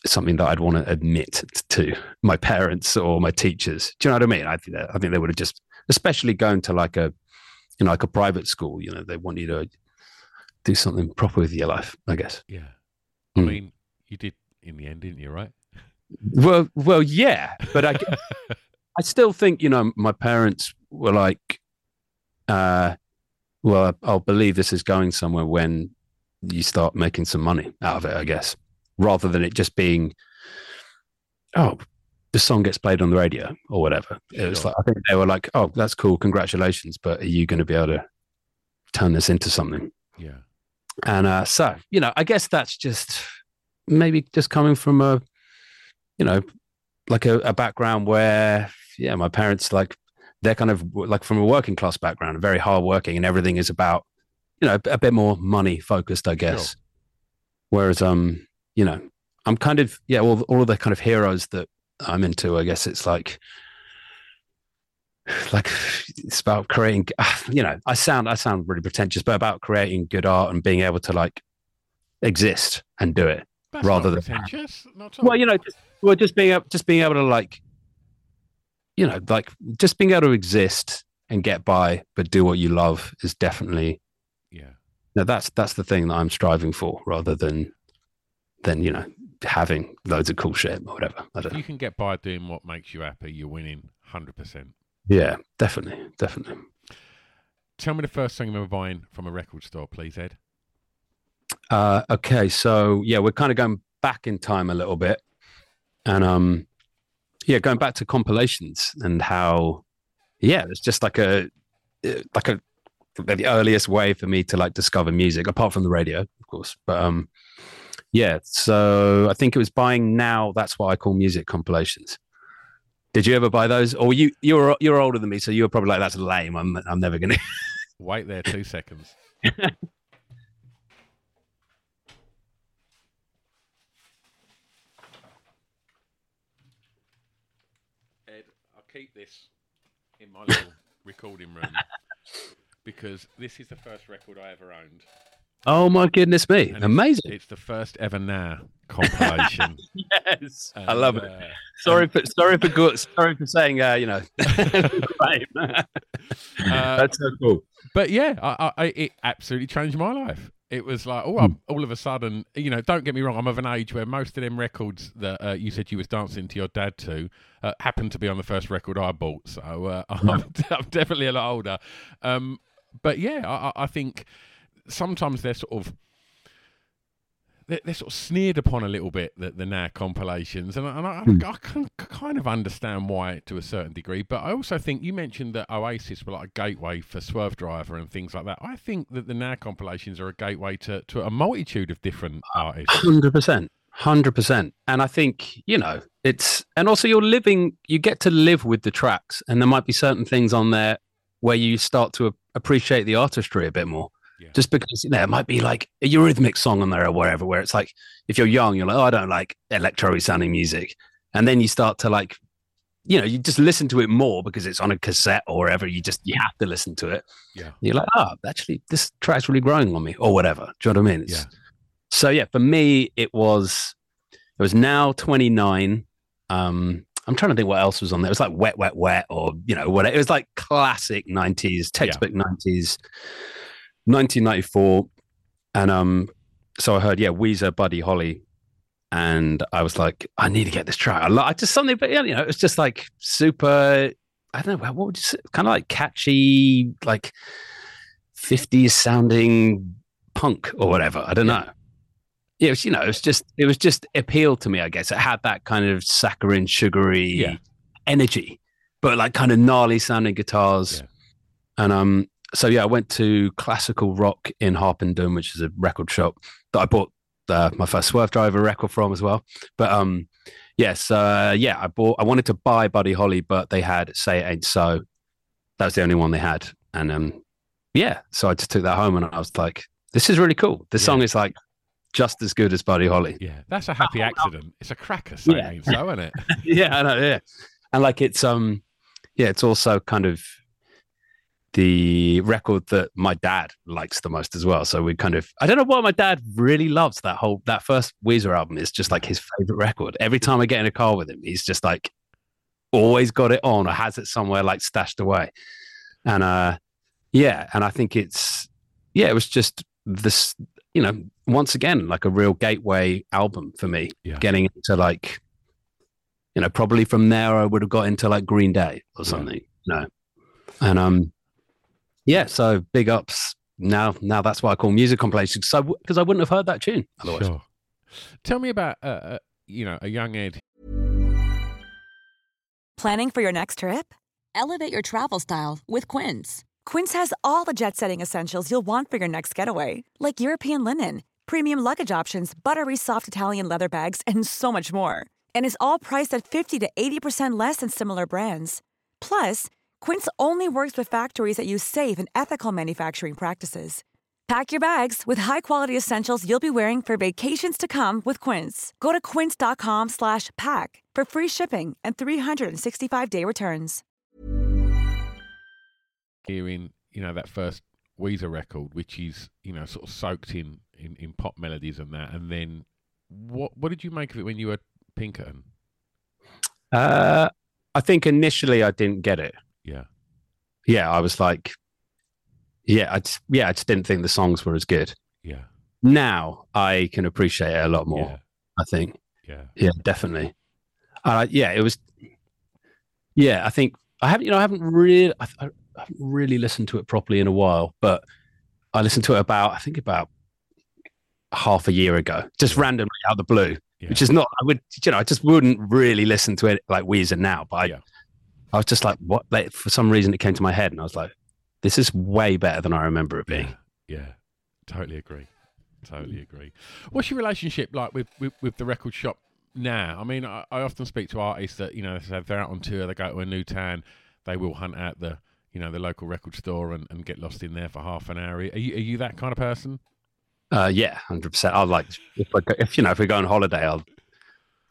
[SPEAKER 2] something that I'd want to admit to my parents or my teachers. Do you know what I mean? I think that, I think they would have just, especially going to like a, you know, like a private school, you know, they want you to do something proper with your life, I guess.
[SPEAKER 1] Yeah. I
[SPEAKER 2] Mm.
[SPEAKER 1] mean, you did in the end, didn't you? Right?
[SPEAKER 2] Well, well, yeah, but I, I still think you know my parents were like, uh, well, I'll believe this is going somewhere when you start making some money out of it, I guess, rather than it just being, oh, the song gets played on the radio or whatever. It was
[SPEAKER 1] Sure.
[SPEAKER 2] like I think they were like, "Oh, that's cool, congratulations," but are you going to be able to turn this into something?
[SPEAKER 1] Yeah.
[SPEAKER 2] And uh, so, you know, I guess that's just maybe just coming from a, you know, like a, a background where, yeah, my parents like they're kind of like from a working class background, very hardworking, and everything is about, you know, a bit more money focused, I guess. Whereas, um, you know, I'm kind of yeah, all all of the kind of heroes that I'm into. I guess it's like like it's about creating you know i sound i sound really pretentious but about creating good art and being able to like exist and do it
[SPEAKER 1] That's
[SPEAKER 2] rather than
[SPEAKER 1] pretentious. Not at
[SPEAKER 2] well you know just, well just being able just being able to like you know like just being able to exist and get by but do what you love is definitely
[SPEAKER 1] yeah.
[SPEAKER 2] no that's that's the thing that i'm striving for rather than than you know having loads of cool shit or whatever i don't
[SPEAKER 1] If
[SPEAKER 2] know
[SPEAKER 1] you can get by doing what makes you happy, you're winning 100%.
[SPEAKER 2] yeah definitely definitely
[SPEAKER 1] Tell me the first thing you remember buying from a record store, please, Ed.
[SPEAKER 2] Uh, okay, so yeah, we're kind of going back in time a little bit, and um, yeah, going back to compilations and how, yeah, it's just like a, like a, the earliest way for me to like discover music, apart from the radio, of course. But um, yeah, so I think it was buying now. That's what I call music compilations. Did you ever buy those? Or you you're you're older than me, so you were probably like, "That's lame. I'm I'm never gonna."
[SPEAKER 1] Wait there two seconds. Ed, I'll keep this in my little recording room because this is the first record I ever owned.
[SPEAKER 2] Oh my goodness me!
[SPEAKER 1] And
[SPEAKER 2] Amazing.
[SPEAKER 1] It's the first ever now compilation.
[SPEAKER 2] Yes, I love it.
[SPEAKER 1] And, uh,
[SPEAKER 2] Sorry for sorry for good, sorry for saying uh, you know.
[SPEAKER 1] Uh,
[SPEAKER 2] That's so cool.
[SPEAKER 1] but yeah, I, I, it absolutely changed my life. It was like, oh, I'm, all of a sudden, you know, don't get me wrong, I'm of an age where most of them records that uh, you said you was dancing to your dad to uh, happened to be on the first record I bought. So uh, I'm, I'm definitely a lot older. Um, but yeah, I- I think sometimes they're sort of they're, they're sort of sneered upon a little bit the, the now compilations, and, I- and I, I hmm. can kind of understand why to a certain degree. But I also think you mentioned that Oasis were like a gateway for Swervedriver and things like that. I think that the now compilations are a gateway to, to a multitude of different artists.
[SPEAKER 2] Hundred percent, hundred percent. And I think you know it's, and also you're living, you get to live with the tracks, and there might be certain things on there where you start to appreciate the artistry a bit more.
[SPEAKER 1] Yeah.
[SPEAKER 2] Just because you know it might be like a Eurythmic song on there or wherever, where it's like if you're young, you're like, oh, I don't like electro sounding music, and then you start to like, you know, you just listen to it more because it's on a cassette or wherever. You just you have to listen to it.
[SPEAKER 1] Yeah.
[SPEAKER 2] You're like, oh, actually, this track's really growing on me, or whatever. Do you know what I mean? It's,
[SPEAKER 1] Yeah.
[SPEAKER 2] So yeah, for me, it was it was now 29. Um, I'm trying to think what else was on there. It was like Wet, Wet, Wet, or you know, what it was like classic 90s, textbook 90s, 1994. And um, so I heard, yeah, Weezer, Buddy Holly, and I was like, I need to get this track. I, lo- I just something, but yeah, you know, it was just like super. I don't know what would you say, kind of like catchy, like 50s sounding punk or whatever. I don't know. Yeah, it was, you know, it was just it was just appealed to me. I guess it had that kind of saccharine, sugary
[SPEAKER 1] Yeah.
[SPEAKER 2] energy, but like kind of gnarly sounding guitars.
[SPEAKER 1] Yeah.
[SPEAKER 2] And um, so yeah, I went to Classical Rock in Harpenden, which is a record shop that I bought uh, my first Swervedriver record from as well. But um, yes, uh, yeah, I bought. I wanted to buy Buddy Holly, but they had Say It Ain't So. That was the only one they had, and um, yeah, so I just took that home, and I was like, "This is really cool. This
[SPEAKER 1] Yeah.
[SPEAKER 2] song is like just as good as Buddy Holly."
[SPEAKER 1] Yeah, that's a happy accident. It's a cracker, so
[SPEAKER 2] Yeah.
[SPEAKER 1] ain't so, isn't it?
[SPEAKER 2] yeah, I know. Yeah, and like it's um, yeah, it's also kind of the record that my dad likes the most as well. So we kind of, I don't know why my dad really loves that whole that first Weezer album. is just like his favorite record. Every time I get in a car with him, he's just like always got it on or has it somewhere like stashed away. And uh, yeah, and I think it's yeah, it was just this, you know, once again like a real gateway album for me.
[SPEAKER 1] Yeah.
[SPEAKER 2] Getting into like you know, probably from there I would have got into like Green Day or
[SPEAKER 1] Yeah.
[SPEAKER 2] something. No. And um yeah, so big ups. Now now that's why I call music compilations. So because I wouldn't have heard that tune otherwise.
[SPEAKER 1] Sure. Tell me about uh, uh, you know a young Ed
[SPEAKER 4] Planning for your next trip? Elevate your travel style with Quince. Quince has all the jet setting essentials you'll want for your next getaway, like European linen, premium luggage options, buttery soft Italian leather bags, and so much more. And is all priced at 50 to 80% less than similar brands. Plus, Quince only works with factories that use safe and ethical manufacturing practices. Pack your bags with high-quality essentials you'll be wearing for vacations to come with Quince. Go to quince.com/pack for free shipping and 365-day returns.
[SPEAKER 1] Hearing, you know, that first Weezer record, which is, you know, sort of soaked in, in, in pop melodies and that, and then what what did you make of it when you were Pinkerton?
[SPEAKER 2] Uh, I think initially I didn't get it.
[SPEAKER 1] Yeah.
[SPEAKER 2] Yeah, I was like, yeah, I just, yeah, I just didn't think the songs were as good.
[SPEAKER 1] Yeah.
[SPEAKER 2] Now I can appreciate it a lot more.
[SPEAKER 1] Yeah.
[SPEAKER 2] I think.
[SPEAKER 1] Yeah.
[SPEAKER 2] Yeah, definitely. Uh, yeah, it was. Yeah, I think I haven't. You know, I haven't really. I, I haven't really listened to it properly in a while, but I listened to it about. I think about half a year ago, just randomly out of the blue.
[SPEAKER 1] Yeah.
[SPEAKER 2] Which is not. I would. You know, I just wouldn't really listen to it like Weezer now. But I,
[SPEAKER 1] Yeah.
[SPEAKER 2] I was just like, what? Like for some reason, it came to my head, and I was like, this is way better than I remember it being.
[SPEAKER 1] Yeah, yeah, totally agree. Totally agree. What's your relationship like with, with, with the record shop now? I mean, I, I often speak to artists that you know they're out on tour, they go to a new town, they will hunt out the you know the local record store and, and get lost in there for half an hour. Are you, are you that kind of person?
[SPEAKER 2] Uh, yeah, hundred percent. I'll like if, I, go- if you know if we go on holiday, I'll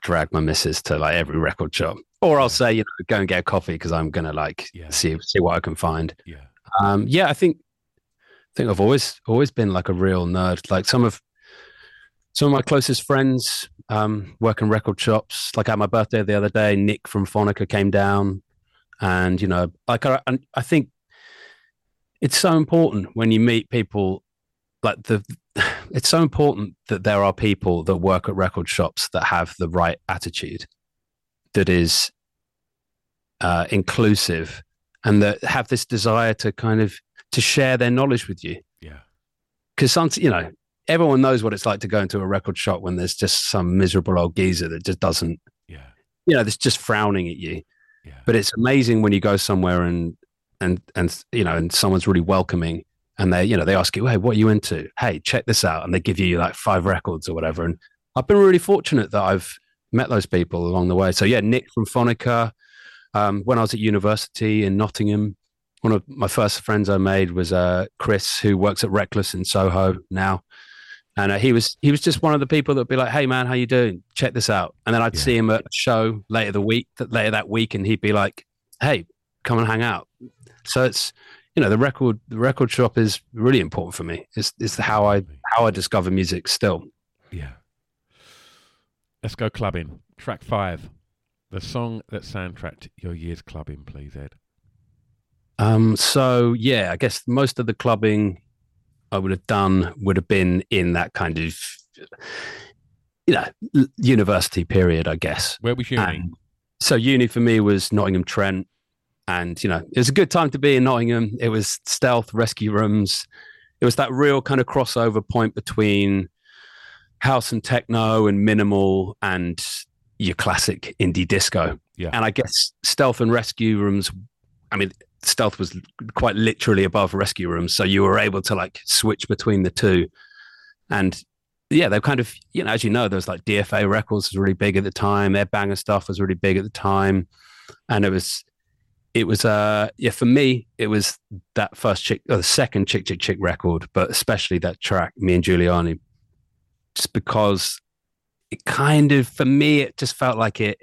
[SPEAKER 2] drag my missus to like every record shop, or I'll say you know go and get a coffee because I'm gonna like
[SPEAKER 1] Yeah.
[SPEAKER 2] see see what I can find.
[SPEAKER 1] Yeah,
[SPEAKER 2] Um, yeah, I think I think I've always always been like a real nerd. Like some of some of my closest friends um, work in record shops. Like at my birthday the other day, Nick from Phonica came down, and you know, like I, I think it's so important when you meet people. Like the, it's so important that there are people that work at record shops that have the right attitude, that is uh, inclusive, and that have this desire to kind of to share their knowledge with you.
[SPEAKER 1] Yeah,
[SPEAKER 2] because some you know everyone knows what it's like to go into a record shop when there's just some miserable old geezer that just doesn't
[SPEAKER 1] yeah,
[SPEAKER 2] you know that's just frowning at you.
[SPEAKER 1] Yeah,
[SPEAKER 2] but it's amazing when you go somewhere and and and you know and someone's really welcoming and they you know they ask you hey what are you into? Hey check this out. And they give you like five records or whatever. And i've been really fortunate that i've met those people along the way so yeah nick from phonica um, when i was at university in nottingham one of my first friends i made was uh, chris who works at reckless in soho now and uh, he was he was just one of the people that'd be like, "Hey man, how you doing? Check this out." And then I'd
[SPEAKER 1] Yeah.
[SPEAKER 2] see him at a show later the week that later that week, and he'd be like, "Hey, come and hang out." So it's you know the record the record shop is really important for me. It's it's how I how I discover music still.
[SPEAKER 1] yeah. Let's go clubbing. Track five, the song that soundtracked your year's clubbing, please, Ed.
[SPEAKER 2] Um, so yeah, I guess most of the clubbing I would have done would have been in that kind of you know university period, I guess.
[SPEAKER 1] Where was uni?
[SPEAKER 2] And so uni for me was Nottingham Trent, and you know it was a good time to be in Nottingham. It was stealth rescue rooms. It was that real kind of crossover point between house and techno and minimal and your classic indie disco.
[SPEAKER 1] Yeah.
[SPEAKER 2] And I guess stealth and rescue rooms. I mean, stealth was quite literally above rescue rooms, so you were able to like switch between the two. And yeah, they're kind of, you know, as you know, there was like DFA Records was really big at the time. Their banger stuff was really big at the time. And it was, it was, uh, yeah, for me, it was that first chick, or the second Chick Chick Chick record, but especially that track, Me and Giuliani, just because it kind of, for me, it just felt like it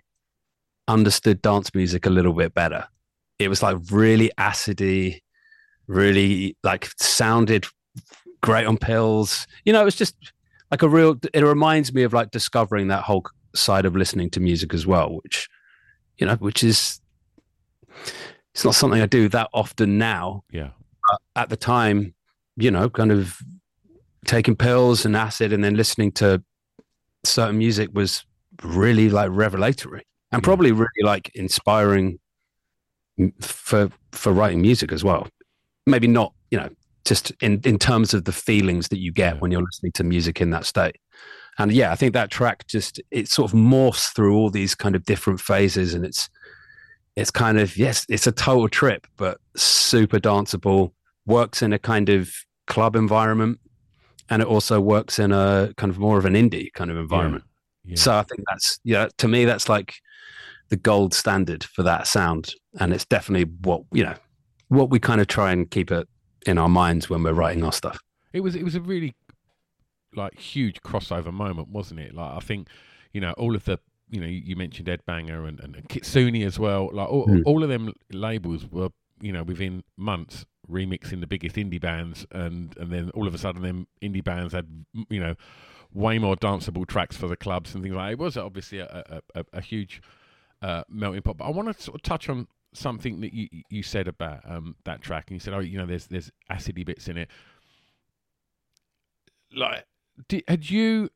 [SPEAKER 2] understood dance music a little bit better. It was like really acidy, really like sounded great on pills. You know, it was just like a real it reminds me of like discovering that whole side of listening to music as well which you know which is it's not something i do that often now
[SPEAKER 1] Yeah.
[SPEAKER 2] but at the time you know kind of taking pills and acid and then listening to certain music was really like revelatory and
[SPEAKER 1] mm.
[SPEAKER 2] probably really like inspiring for for writing music as well. Maybe not you know just in in terms of the feelings that you get when you're listening to music in that state. And yeah i think that track just it sort of morphs through all these kind of different phases and it's it's kind of yes, it's a total trip, but super danceable. Works in a kind of club environment, and it also works in a kind of more of an indie kind of environment.
[SPEAKER 1] Yeah.
[SPEAKER 2] So I think that's yeah, to me that's like the gold standard for that sound, and it's definitely what you know what we kind of try and keep it in our minds when we're writing our stuff.
[SPEAKER 1] It was it was a really like huge crossover moment, wasn't it? Like I think you know all of the you know you mentioned Ed Banger and, and Kitsune as well. Like all,
[SPEAKER 2] Mm.
[SPEAKER 1] all of them labels were you know within months remixing the biggest indie bands, and and then all of a sudden them indie bands had you know way more danceable tracks for the clubs and things like. That. It was obviously a a, a, a huge uh, melting pot. But I want to sort of touch on something that you you said about um, that track, and you said, oh, you know, there's there's acidy bits in it. Like, did, had you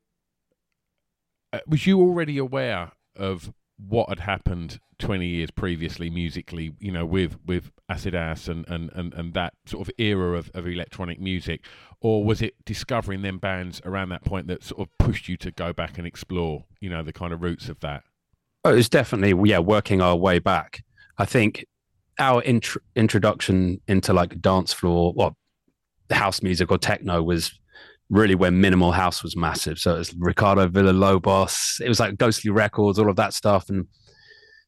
[SPEAKER 1] uh, was you already aware of what had happened 20 years previously musically you know with with acid house and and and, and that sort of era of, of electronic music or was it discovering them bands around that point that sort of pushed you to go back and explore you know the kind of roots of that
[SPEAKER 2] Oh, it was definitely yeah, working our way back. I think our int- introduction into like dance floor, well, house music or techno was really when minimal house was massive. So it was Ricardo Villalobos. It was like Ghostly Records, all of that stuff, and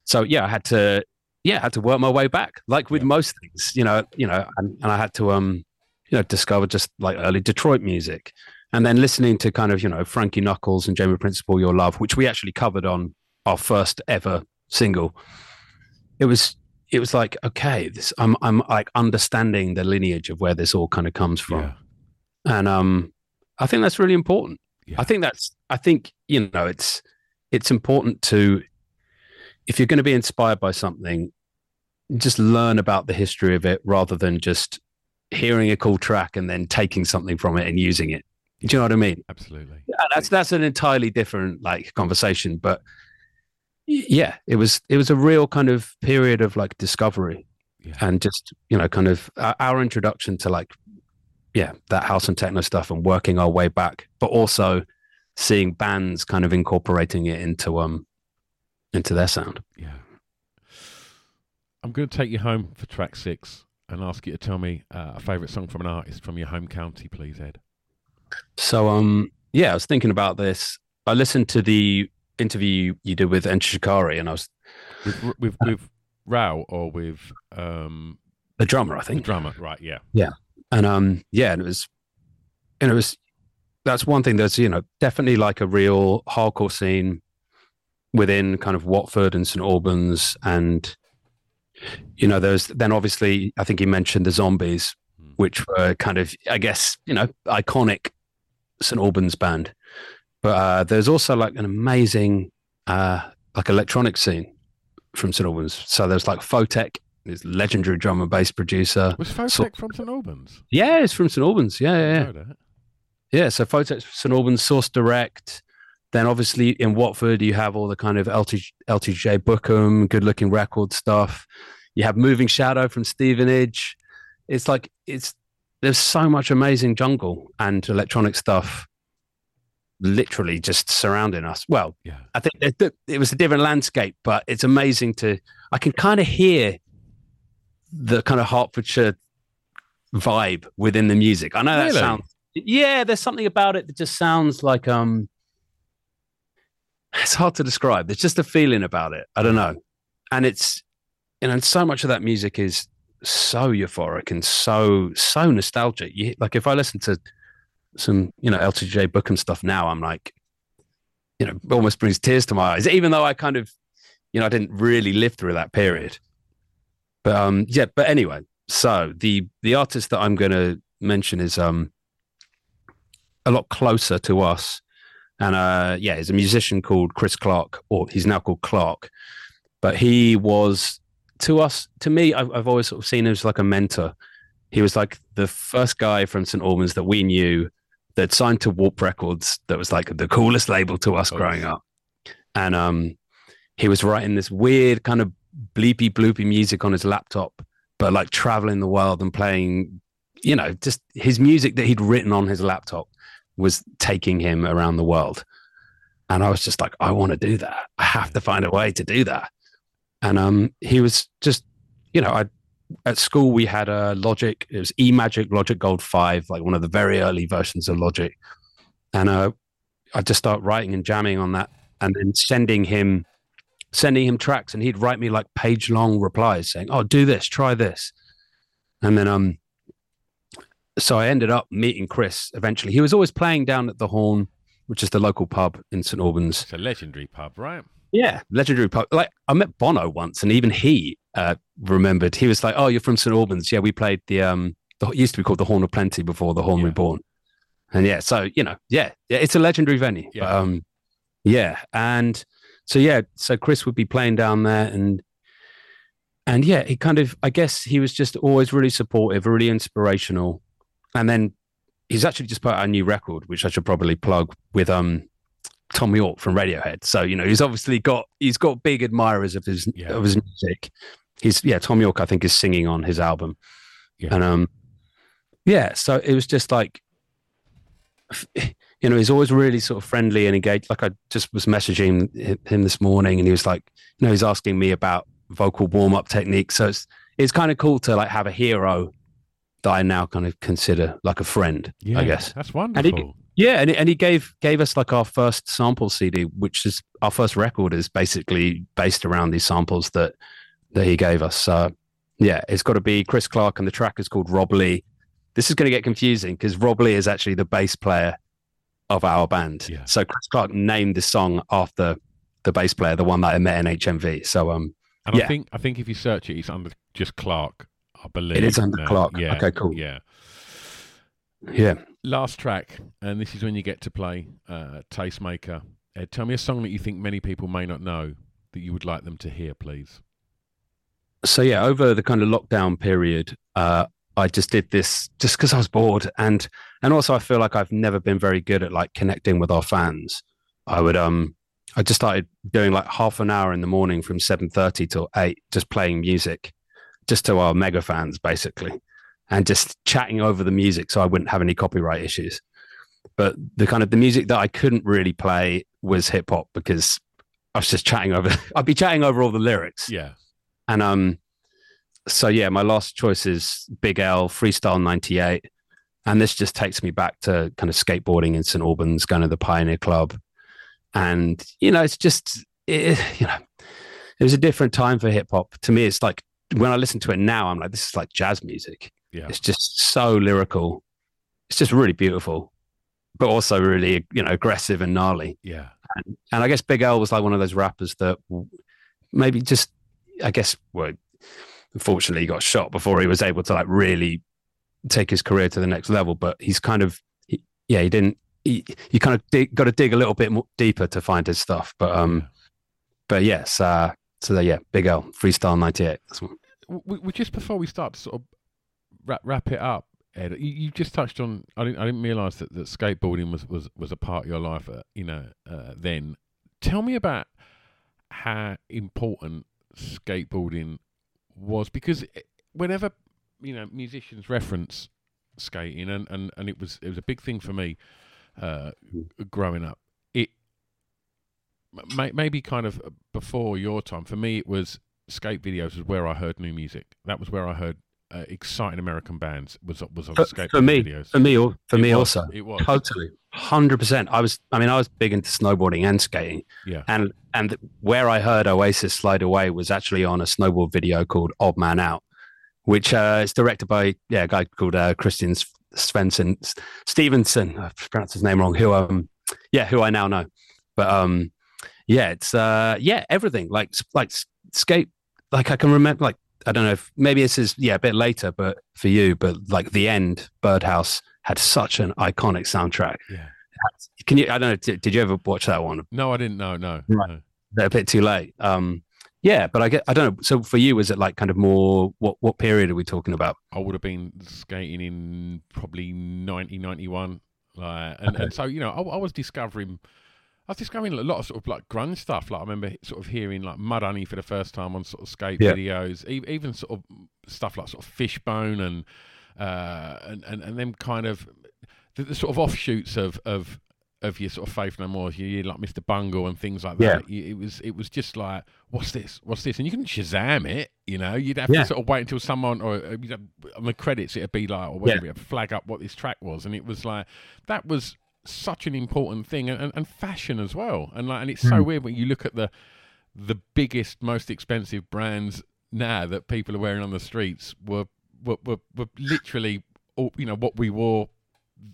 [SPEAKER 2] so yeah, I had to yeah, I had to work my way back, like with most things, you know, you know, and, and I had to um, you know, discover just like early Detroit music. And then listening to kind of, you know, Frankie Knuckles and Jamie Principle, Your Love, which we actually covered on our first ever single. It was it was like, okay, this I'm I'm like understanding the lineage of where this all kind of comes from.
[SPEAKER 1] Yeah.
[SPEAKER 2] And um I think that's really important.
[SPEAKER 1] Yeah.
[SPEAKER 2] I think that's I think, you know, it's it's important to if you're going to be inspired by something, just learn about the history of it rather than just hearing a cool track and then taking something from it and using it. Do you know what I mean?
[SPEAKER 1] absolutely
[SPEAKER 2] Yeah, that's that's an entirely different like conversation, but yeah, it was it was a real kind of period of like discovery
[SPEAKER 1] yeah
[SPEAKER 2] and just you know kind of our- our introduction to like yeah that house and techno stuff and working our way back, but also seeing bands kind of incorporating it into um into their sound.
[SPEAKER 1] Yeah. I'm going to take you home for track six and ask you to tell me uh, a favourite song from an artist from your home county, please, Ed.
[SPEAKER 2] So um yeah, I was thinking about this. I listened to the interview you did with Enter Shikari and I was
[SPEAKER 1] With with with Rou or with um,
[SPEAKER 2] the drummer, I
[SPEAKER 1] the
[SPEAKER 2] think.
[SPEAKER 1] drummer, right? Yeah, yeah.
[SPEAKER 2] And um yeah and it was and it was that's one thing that's you know definitely like a real hardcore scene within kind of watford and st albans. And you know there's then obviously i think he mentioned the zombies
[SPEAKER 1] Mm.
[SPEAKER 2] which were kind of i guess you know iconic st albans band. But uh there's also like an amazing uh like electronic scene from st albans. So there's like Photek this legendary drum and bass producer
[SPEAKER 1] Was Photek
[SPEAKER 2] So-
[SPEAKER 1] from St Albans?
[SPEAKER 2] yeah, it's from St Albans. Yeah, yeah, yeah. Yeah, so Photek's St Albans, Source Direct. Then obviously in Watford, you have all the kind of LT, LTJ Bukem, good looking record stuff. You have Moving Shadow from Stevenage. It's like, it's, there's so much amazing jungle and electronic stuff literally just surrounding us. Well,
[SPEAKER 1] Yeah.
[SPEAKER 2] I think that it was a different landscape, but it's amazing to, I can kind of hear the kind of Hertfordshire vibe within the music. I know that
[SPEAKER 1] Really?
[SPEAKER 2] sounds, yeah, there's something about it that just sounds like, um, it's hard to describe. There's just a feeling about it. I don't know. And it's, you know, and so much of that music is so euphoric and so, so nostalgic. You, like if I listen to some, you know, LTJ Bukem stuff now, I'm like, you know, almost brings tears to my eyes, even though I kind of, you know, I didn't really live through that period. But um, yeah. But anyway, so the the artist that I'm going to mention is um a lot closer to us, and uh, yeah, he's a musician called Chris Clark, or he's now called Clark, but he was to us, to me, I've, I've always sort of seen him as like a mentor. He was like the first guy from St Albans that we knew that signed to Warp Records. That was like the coolest label to us
[SPEAKER 1] Oh,
[SPEAKER 2] growing up, and um, he was writing this weird kind of bleepy bloopy music on his laptop, but like traveling the world and playing, you know, just his music that he'd written on his laptop was taking him around the world. And I was just like, I want to do that. I have to find a way to do that. and um, he was just, you know, I at school we had a Logic. It was E Magic Logic Gold Five, like one of the very early versions of Logic, and uh, I just start writing and jamming on that, and then sending him, sending him tracks, and he'd write me like page long replies saying, "Oh, do this, try this," and then um, so I ended up meeting Chris eventually. He was always playing down at the Horn, which is the local pub in St Albans.
[SPEAKER 1] It's a legendary pub, right?
[SPEAKER 2] Yeah, legendary pub. Like I met Bono once, and even he uh, remembered. He was like, "Oh, you're from St Albans? Yeah, we played the um, the, it used to be called the Horn of Plenty before the Horn
[SPEAKER 1] Yeah.
[SPEAKER 2] Reborn." And yeah, so you know, yeah, yeah, it's a legendary venue.
[SPEAKER 1] Yeah.
[SPEAKER 2] But, um, yeah, and so yeah, so Chris would be playing down there, and and yeah, he kind of, I guess, he was just always really supportive, really inspirational, and then he's actually just put out a new record, which I should probably plug with um Thom Yorke from Radiohead. So you know, he's obviously got he's got big admirers of his
[SPEAKER 1] Yeah.
[SPEAKER 2] of his music. He's yeah, Thom Yorke, I think, is singing on his album,
[SPEAKER 1] Yeah.
[SPEAKER 2] and um, yeah. So it was just like, you know, he's always really sort of friendly and engaged. Like I just was messaging him this morning, and he was like, you know, he's asking me about vocal warm up techniques. So it's it's kind of cool to like have a hero that I now kind of consider like a friend.
[SPEAKER 1] Yeah,
[SPEAKER 2] I guess.
[SPEAKER 1] that's
[SPEAKER 2] And he-
[SPEAKER 1] wonderful.
[SPEAKER 2] Yeah, and, he- and he gave gave us like our first sample CD, which is our first record is basically based around these samples that that he gave us. So yeah, it's got to be Chris Clark, and the track is called Rob Lee. This is going to get confusing because Rob Lee is actually the bass player of our band.
[SPEAKER 1] Yeah.
[SPEAKER 2] So Chris Clark named this song after the bass player, the one that I met in HMV. So um,
[SPEAKER 1] And I think I think if you search it, it's under just Clark. I believe it
[SPEAKER 2] is under
[SPEAKER 1] now.
[SPEAKER 2] Clark.
[SPEAKER 1] Yeah.
[SPEAKER 2] Okay, cool.
[SPEAKER 1] Yeah.
[SPEAKER 2] yeah,
[SPEAKER 1] Last track, and this is when you get to play uh, Tastemaker. Ed, tell me a song that you think many people may not know that you would like them to hear, please.
[SPEAKER 2] so yeah, over the kind of lockdown period, uh, I just did this just because I was bored, and and also I feel like I've never been very good at like connecting with our fans. I would um, I just started doing like half an hour in the morning from seven thirty till eight, just playing music, just to our mega fans basically, and just chatting over the music so I wouldn't have any copyright issues. But the kind of the music that I couldn't really play was hip hop because I was just chatting over. I'd be chatting over all the lyrics.
[SPEAKER 1] Yeah.
[SPEAKER 2] And um, so yeah, my last choice is Big L Freestyle '98, and this just takes me back to kind of skateboarding in St Albans, going to the Pioneer Club, and you know, it's just it, you know, it was a different time for hip hop. To me, it's like when I listen to it now, I'm like, this is like jazz music.
[SPEAKER 1] Yeah.
[SPEAKER 2] It's just so lyrical. It's just really beautiful, but also really you know aggressive and gnarly
[SPEAKER 1] Yeah.
[SPEAKER 2] and, and I guess Big L was like one of those rappers that maybe just, I guess, well, unfortunately, he got shot before he was able to like really take his career to the next level. But he's kind of, he, yeah, he didn't. He, you kind of dig, got to dig a little bit more deeper to find his stuff. But um, but yes, uh, so yeah, Big L, Freestyle '98. That's one.
[SPEAKER 1] W- w- just before we start to sort of wrap, wrap it up, Ed, you, you just touched on. I didn't. I didn't realise that, that skateboarding was, was, was a part of your life. Uh, you know, uh, then tell me about how important skateboarding was because it- whenever you know musicians reference skating, and, and, and it was it was a big thing for me uh, growing up. It may, maybe kind of before your time. For me, it was skate videos was where I heard new music. That was where I heard uh, exciting American bands. Was was on
[SPEAKER 2] For,
[SPEAKER 1] skate
[SPEAKER 2] for me,
[SPEAKER 1] videos.
[SPEAKER 2] for me, for
[SPEAKER 1] It
[SPEAKER 2] me
[SPEAKER 1] was,
[SPEAKER 2] also,
[SPEAKER 1] it was.
[SPEAKER 2] totally, hundred percent. I was, I mean, I was big into snowboarding and skating.
[SPEAKER 1] Yeah.
[SPEAKER 2] and and where I heard Oasis slide away was actually on a snowboard video called Odd Man Out, which uh, is directed by yeah a guy called uh, Christian Svensson Stevenson. I pronounced his name wrong. Who um yeah who I now know, but um yeah it's uh yeah everything like like skate like I can remember like I don't know if maybe this is yeah a bit later but for you but like the end Birdhouse had such an iconic soundtrack.
[SPEAKER 1] Yeah.
[SPEAKER 2] Can you? I don't know. Did, did you ever watch that one?
[SPEAKER 1] No, I didn't know. No.
[SPEAKER 2] Right.
[SPEAKER 1] no.
[SPEAKER 2] They're a bit too late. Um, yeah, but I get. I don't know. So for you, was it like kind of more? What what period are we talking about?
[SPEAKER 1] I would have been skating in probably 1991. Like, and, and so, you know, I, I was discovering, I was discovering a lot of sort of like grunge stuff. Like I remember sort of hearing like Mudhoney for the first time on sort of skate
[SPEAKER 2] Yeah.
[SPEAKER 1] videos, e- even sort of stuff like sort of Fishbone and, uh, and, and, and them kind of, the, the sort of offshoots of, of, of your sort of Faith No More, you hear like Mr. Bungle and things like that. You- It was it was just like, what's this? What's this? And you couldn't Shazam it, you know. You'd have
[SPEAKER 2] Yeah.
[SPEAKER 1] to sort of wait until someone or uh, you'd have, on the credits it'd be like or whatever, it'd flag up what this track was, and it was like that was such an important thing, and, and, and fashion as well. And like, and it's so
[SPEAKER 2] Hmm.
[SPEAKER 1] weird when you look at the the biggest, most expensive brands now that people are wearing on the streets were were were, were literally, all, you know, what we wore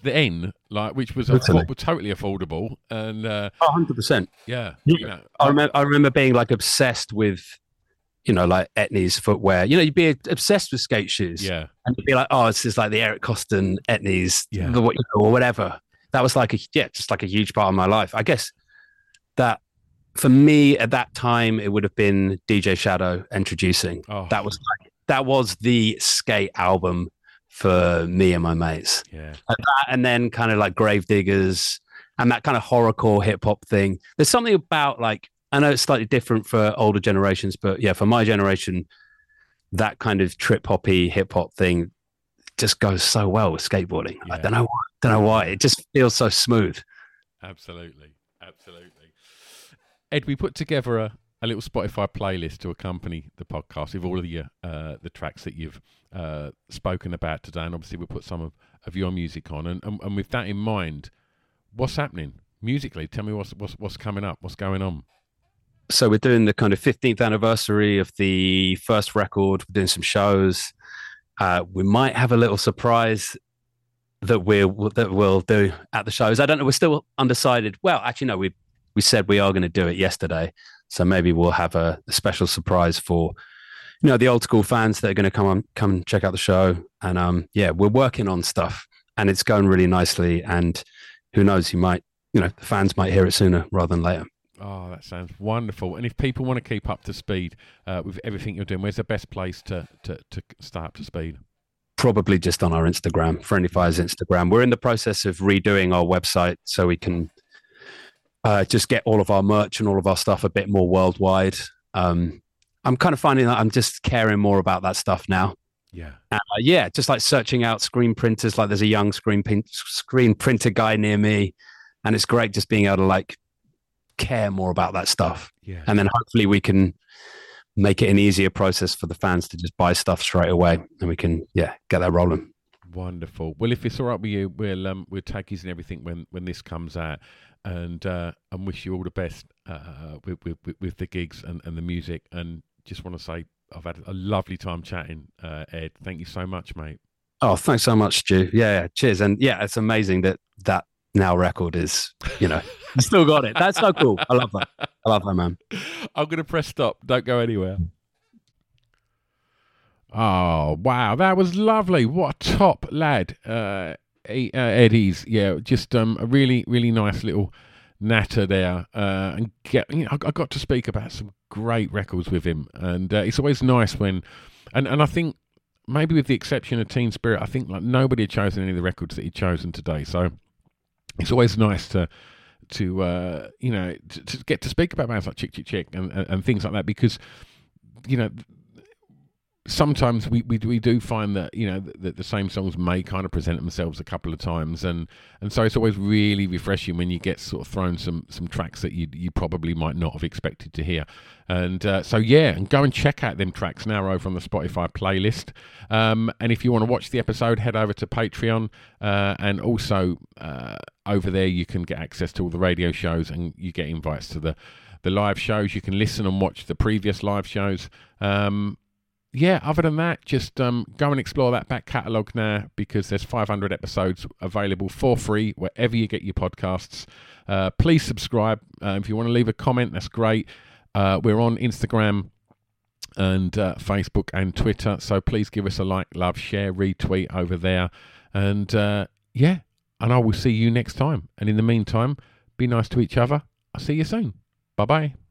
[SPEAKER 1] then, like which was
[SPEAKER 2] Totally.
[SPEAKER 1] affo- totally affordable, and uh,
[SPEAKER 2] Oh, 100%.
[SPEAKER 1] yeah,
[SPEAKER 2] Yeah.
[SPEAKER 1] you know,
[SPEAKER 2] I remember, I remember being like obsessed with, you know, like Etnies footwear. You know, you'd be obsessed with skate shoes.
[SPEAKER 1] yeah,
[SPEAKER 2] And you'd be like, oh, it's just like the Eric Koston Etnies,
[SPEAKER 1] Yeah.
[SPEAKER 2] the, you know, or whatever. That was like a, yeah, just like a huge part of my life. I guess that for me at that time, it would have been DJ Shadow Endtroducing.
[SPEAKER 1] oh,
[SPEAKER 2] That was like, that was the skate album for me and my mates.
[SPEAKER 1] yeah,
[SPEAKER 2] And that, and then kind of like Gravediggaz and that kind of horrorcore hip hop thing. There's something about like I know it's slightly different for older generations, but yeah, for my generation, that kind of trip hoppy hip hop thing just goes so well with skateboarding. I don't know why. Don't know why. It just feels so smooth.
[SPEAKER 1] absolutely, absolutely. Ed, we put together a, a little Spotify playlist to accompany the podcast with all of the uh, the tracks that you've uh, spoken about today, and obviously we'll put some of, of your music on. And, and and with that in mind, what's happening musically? Tell me what's what's what's coming up. What's going on?
[SPEAKER 2] So we're doing the kind of 15th anniversary of the first record. We're doing some shows. Uh, we might have a little surprise that we'll that we'll do at the shows. I don't know. We're still undecided. Well, actually, no. We we said we are going to do it yesterday, so maybe we'll have a, a special surprise for you know the old school fans that are going to come on come and check out the show. And um, yeah, we're working on stuff, and it's going really nicely. And who knows? You might you know the fans might hear it sooner rather than later.
[SPEAKER 1] Oh, that sounds wonderful. And if people want to keep up to speed uh, with everything you're doing, where's the best place to, to, to stay up to speed?
[SPEAKER 2] probably just on our Instagram, Friendly Fire's Instagram. We're in the process of redoing our website so we can uh, just get all of our merch and all of our stuff a bit more worldwide. Um, I'm kind of finding that I'm just caring more about that stuff now.
[SPEAKER 1] Yeah.
[SPEAKER 2] Uh, yeah, just like searching out screen printers. Like there's a young screen pin- screen printer guy near me, and it's great just being able to like care more about that stuff.
[SPEAKER 1] Yeah.
[SPEAKER 2] And then hopefully we can make it an easier process for the fans to just buy stuff straight away, and we can yeah get that rolling.
[SPEAKER 1] Wonderful. Well, if it's all right with you, we'll um, we'll tag yous and everything when, when this comes out, and uh, and wish you all the best uh, with, with with- the gigs and, and the music. And just want to say I've had a lovely time chatting, uh, Ed. Thank you so much, mate.
[SPEAKER 2] Oh, thanks so much, Stu. Yeah, yeah, cheers. And yeah, it's amazing that that now record is, you know, still got it. That's so cool. I love that. I love that, man.
[SPEAKER 1] I'm going to press stop. Don't go anywhere. Oh, wow. That was lovely. What a top lad. Uh, uh, Eddie's. Yeah, just um, a really, really nice little natter there. Uh, and get, you know, I, I got to speak about some great records with him. And uh, it's always nice when, and, and I think maybe with the exception of Teen Spirit, I think like nobody had chosen any of the records that he'd chosen today. So it's always nice to to uh, you know to, to get to speak about bands like Chick Chick Chick and, and, and things like that because you know sometimes we, we we do find that you know that the same songs may kind of present themselves a couple of times. And and so it's always really refreshing when you get sort of thrown some some tracks that you you probably might not have expected to hear. And uh, so yeah and go and check out them tracks now over on the Spotify playlist. Um, and if you want to watch the episode head over to Patreon. Uh, and also uh, over there you can get access to all the radio shows and you get invites to the the live shows. You can listen and watch the previous live shows. Um, yeah, other than that, just um, go and explore that back catalogue now because there's 500 episodes available for free wherever you get your podcasts. Uh, please subscribe. Uh, if you want to leave a comment, that's great. Uh, we're on Instagram and uh, Facebook and Twitter, so please give us a like, love, share, retweet over there. And uh, yeah, and I will see you next time. And in the meantime, be nice to each other. I'll see you soon. Bye bye.